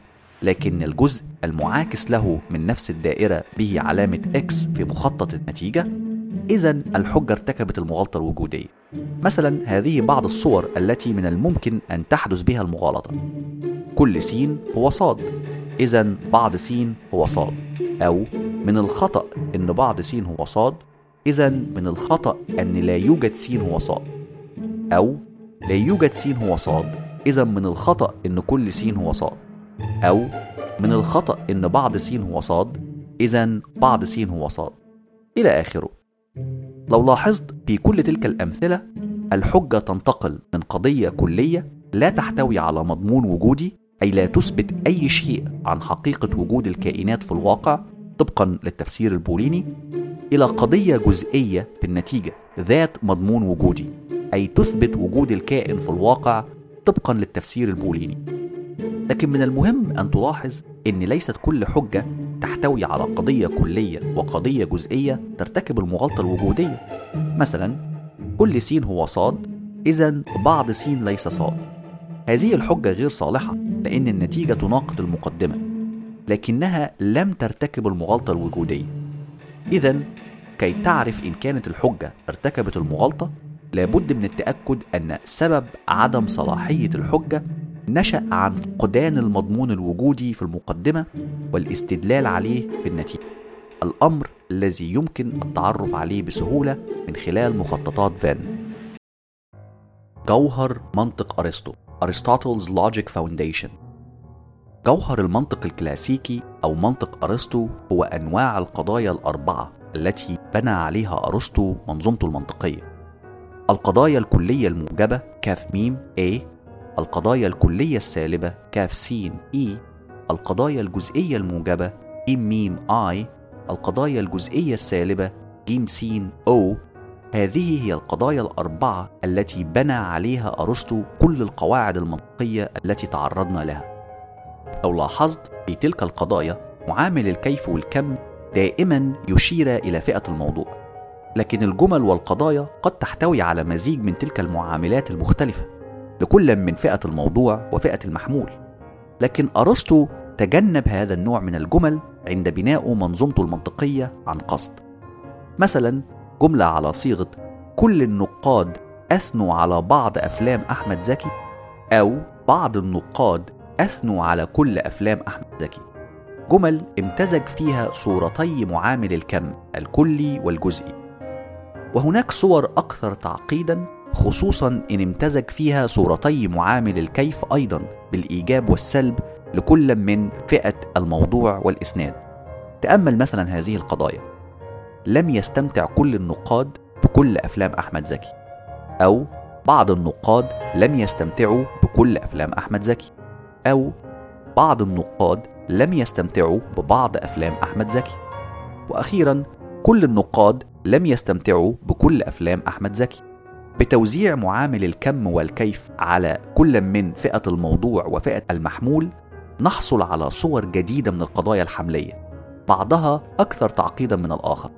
لكن الجزء المعاكس له من نفس الدائرة به علامة X في مخطط النتيجة إذا الحجة ارتكبت المغالطة الوجودية. مثلا هذه بعض الصور التي من الممكن أن تحدث بها المغالطة. كل س هو صاد. إذا بعض س هو صاد. أو من الخطأ أن بعض س هو صاد إذا من الخطأ أن لا يوجد س هو صاد. أو لا يوجد س هو صاد. إذا من الخطأ إن كل س هو صاد. أو من الخطأ إن بعض س هو صاد إذا بعض س هو صاد. إلى آخره. لو لاحظت في كل تلك الأمثلة الحجة تنتقل من قضية كلية لا تحتوي على مضمون وجودي أي لا تثبت أي شيء عن حقيقة وجود الكائنات في الواقع طبقا للتفسير البوليني إلى قضية جزئية في النتيجة ذات مضمون وجودي أي تثبت وجود الكائن في الواقع طبقا للتفسير البوليني. لكن من المهم أن تلاحظ أن ليست كل حجة تحتوي على قضية كلية وقضية جزئية ترتكب المغالطة الوجودية. مثلا كل س هو صاد إذا بعض س ليس صاد. هذه الحجة غير صالحة لأن النتيجة تناقض المقدمة لكنها لم ترتكب المغالطة الوجودية. إذا كي تعرف إن كانت الحجة ارتكبت المغالطة لابد من التأكد أن سبب عدم صلاحية الحجة نشأ عن فقدان المضمون الوجودي في المقدمة والاستدلال عليه في النتيجة الأمر الذي يمكن التعرف عليه بسهولة من خلال مخططات فان. جوهر منطق أرسطو Aristotle's Logic Foundation. جوهر المنطق الكلاسيكي أو منطق أرسطو هو أنواع القضايا الأربعة التي بنى عليها أرسطو منظومته المنطقية. القضايا الكلية الموجبة كاف ميم A القضايا الكلية السالبة كاف سين E القضايا الجزئية الموجبة جيم ميم I القضايا الجزئية السالبة جيم سين O هذه هي القضايا الأربعة التي بنى عليها أرسطو كل القواعد المنطقية التي تعرضنا لها. لو لاحظت في تلك القضايا معامل الكيف والكم دائما يشير إلى فئة الموضوع. لكن الجمل والقضايا قد تحتوي على مزيج من تلك المعاملات المختلفة. لكل من فئة الموضوع وفئة المحمول. لكن أرسطو تجنب هذا النوع من الجمل عند بناء منظومته المنطقية عن قصد. مثلا جملة على صيغة كل النقاد أثنوا على بعض أفلام أحمد زكي أو بعض النقاد أثنوا على كل أفلام أحمد زكي جمل امتزج فيها صورتي معامل الكم الكلي والجزئي. وهناك صور أكثر تعقيدا خصوصا إن امتزج فيها صورتي معامل الكيف أيضا بالإيجاب والسلب لكل من فئة الموضوع والإسناد. تأمل مثلا هذه القضايا. لم يستمتع كل النقاد بكل أفلام أحمد زكي. أو بعض النقاد لم يستمتعوا بكل أفلام أحمد زكي. أو بعض النقاد لم يستمتعوا ببعض أفلام أحمد زكي. وأخيرا كل النقاد لم يستمتعوا بكل أفلام أحمد زكي. بتوزيع معامل الكم والكيف على كل من فئة الموضوع وفئة المحمول نحصل على صور جديدة من القضايا الحملية. بعضها أكثر تعقيدا من الآخر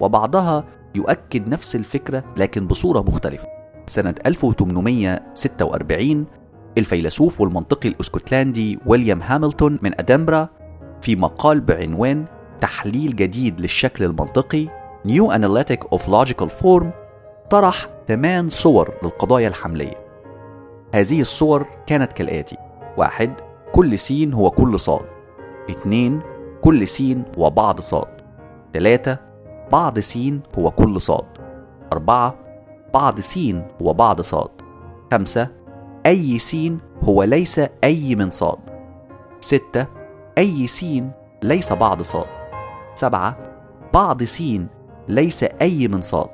وبعضها يؤكد نفس الفكرة لكن بصورة مختلفة. سنة 1846 الفيلسوف والمنطقي الإسكتلندي ويليام هاملتون من أدنبرا في مقال بعنوان تحليل جديد للشكل المنطقي New Analytic of Logical Form طرح ثمان صور للقضايا الحملية. هذه الصور كانت كالآتي واحد كل سين هو كل صاد. اثنين كل سين وبعض صاد. ثلاثة بعض سين هو كل صاد. أربعة بعض سين هو بعض صاد. خمسة أي سين هو ليس أي من صاد. ستة أي سين ليس بعض صاد. سبعة بعض سين ليس أي من صاد.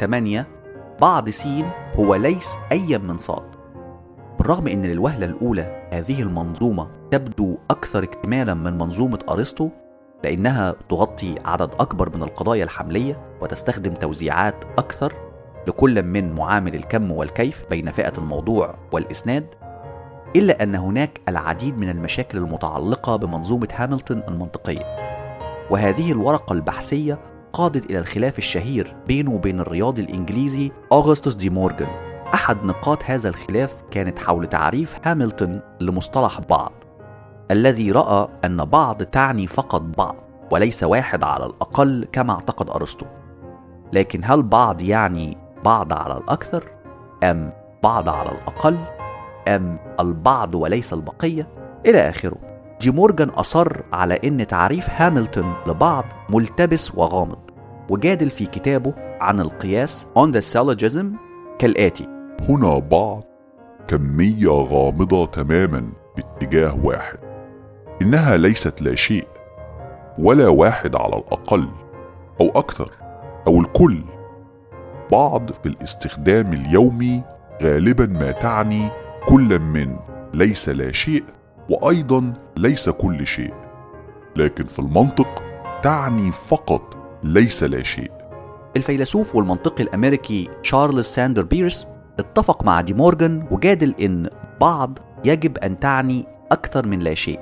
ثمانية بعض سين هو ليس أي من صاد. بالرغم أن للوهلة الأولى هذه المنظومة تبدو أكثر اكتمالا من منظومة أرسطو لأنها تغطي عدد أكبر من القضايا الحملية وتستخدم توزيعات أكثر لكل من معامل الكم والكيف بين فئة الموضوع والإسناد إلا أن هناك العديد من المشاكل المتعلقة بمنظومة هاملتون المنطقية. وهذه الورقة البحثية قادت إلى الخلاف الشهير بينه وبين الرياضي الإنجليزي أغسطس دي مورغان. أحد نقاط هذا الخلاف كانت حول تعريف هاملتون لمصطلح بعض الذي رأى أن بعض تعني فقط بعض وليس واحد على الأقل كما اعتقد أرسطو. لكن هل بعض يعني بعض على الأكثر؟ أم بعض على الأقل؟ أم البعض وليس البقية؟ إلى آخره. دي مورجان أصر على أن تعريف هاملتون لبعض ملتبس وغامض وجادل في كتابه عن القياس On the Syllogism كالآتي. هنا بعض كمية غامضة تماما باتجاه واحد. إنها ليست لا شيء ولا واحد على الأقل أو أكثر أو الكل. بعض في الاستخدام اليومي غالبا ما تعني كل من ليس لا شيء. وأيضا ليس كل شيء لكن في المنطق تعني فقط ليس لا شيء. الفيلسوف والمنطقي الأمريكي تشارلز ساندر بيرس اتفق مع دي مورجان وجادل إن بعض يجب أن تعني أكثر من لا شيء.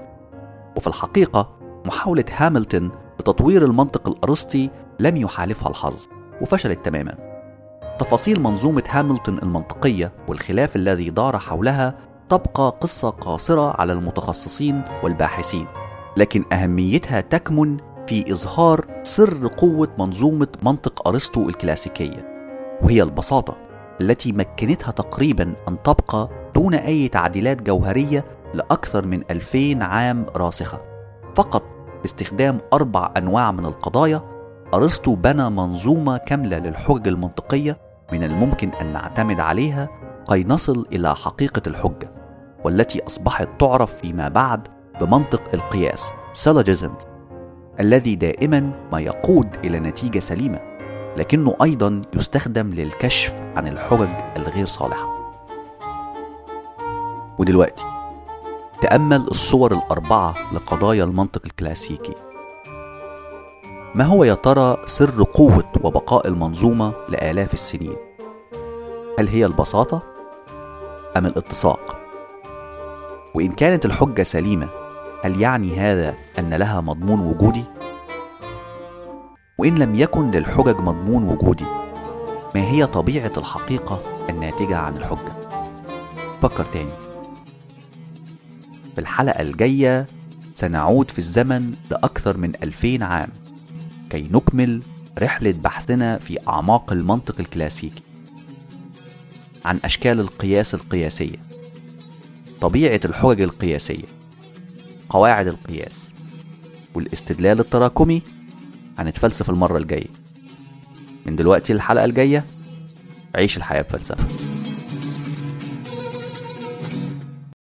وفي الحقيقة محاولة هاملتون لتطوير المنطق الأرسطي لم يحالفها الحظ وفشلت تماما. تفاصيل منظومة هاملتون المنطقية والخلاف الذي دار حولها تبقى قصة قاصرة على المتخصصين والباحثين لكن أهميتها تكمن في إظهار سر قوة منظومة منطق أرسطو الكلاسيكية وهي البساطة التي مكنتها تقريبا أن تبقى دون أي تعديلات جوهرية لأكثر من 2000 عام راسخة. فقط باستخدام أربع أنواع من القضايا أرسطو بنى منظومة كاملة للحجج المنطقية من الممكن أن نعتمد عليها كي نصل إلى حقيقة الحجة والتي أصبحت تعرف فيما بعد بمنطق القياس syllogisms الذي دائما ما يقود إلى نتيجة سليمة لكنه أيضا يستخدم للكشف عن الحجج الغير صالحة. ودلوقتي تأمل الصور الأربعة لقضايا المنطق الكلاسيكي. ما هو يا ترى سر قوة وبقاء المنظومة لآلاف السنين؟ هل هي البساطة؟ أم الاتساق؟ وإن كانت الحجة سليمة هل يعني هذا أن لها مضمون وجودي؟ وإن لم يكن للحجج مضمون وجودي ما هي طبيعة الحقيقة الناتجة عن الحجة؟ فكر تاني في الحلقة الجاية سنعود في الزمن لأكثر من ألفين عام كي نكمل رحلة بحثنا في أعماق المنطق الكلاسيكي عن أشكال القياس القياسية طبيعة الحجج القياسية قواعد القياس والاستدلال التراكمي هنتفلسف المرة الجاية. من دلوقتي الحلقة الجاية عيش الحياة بفلسفة.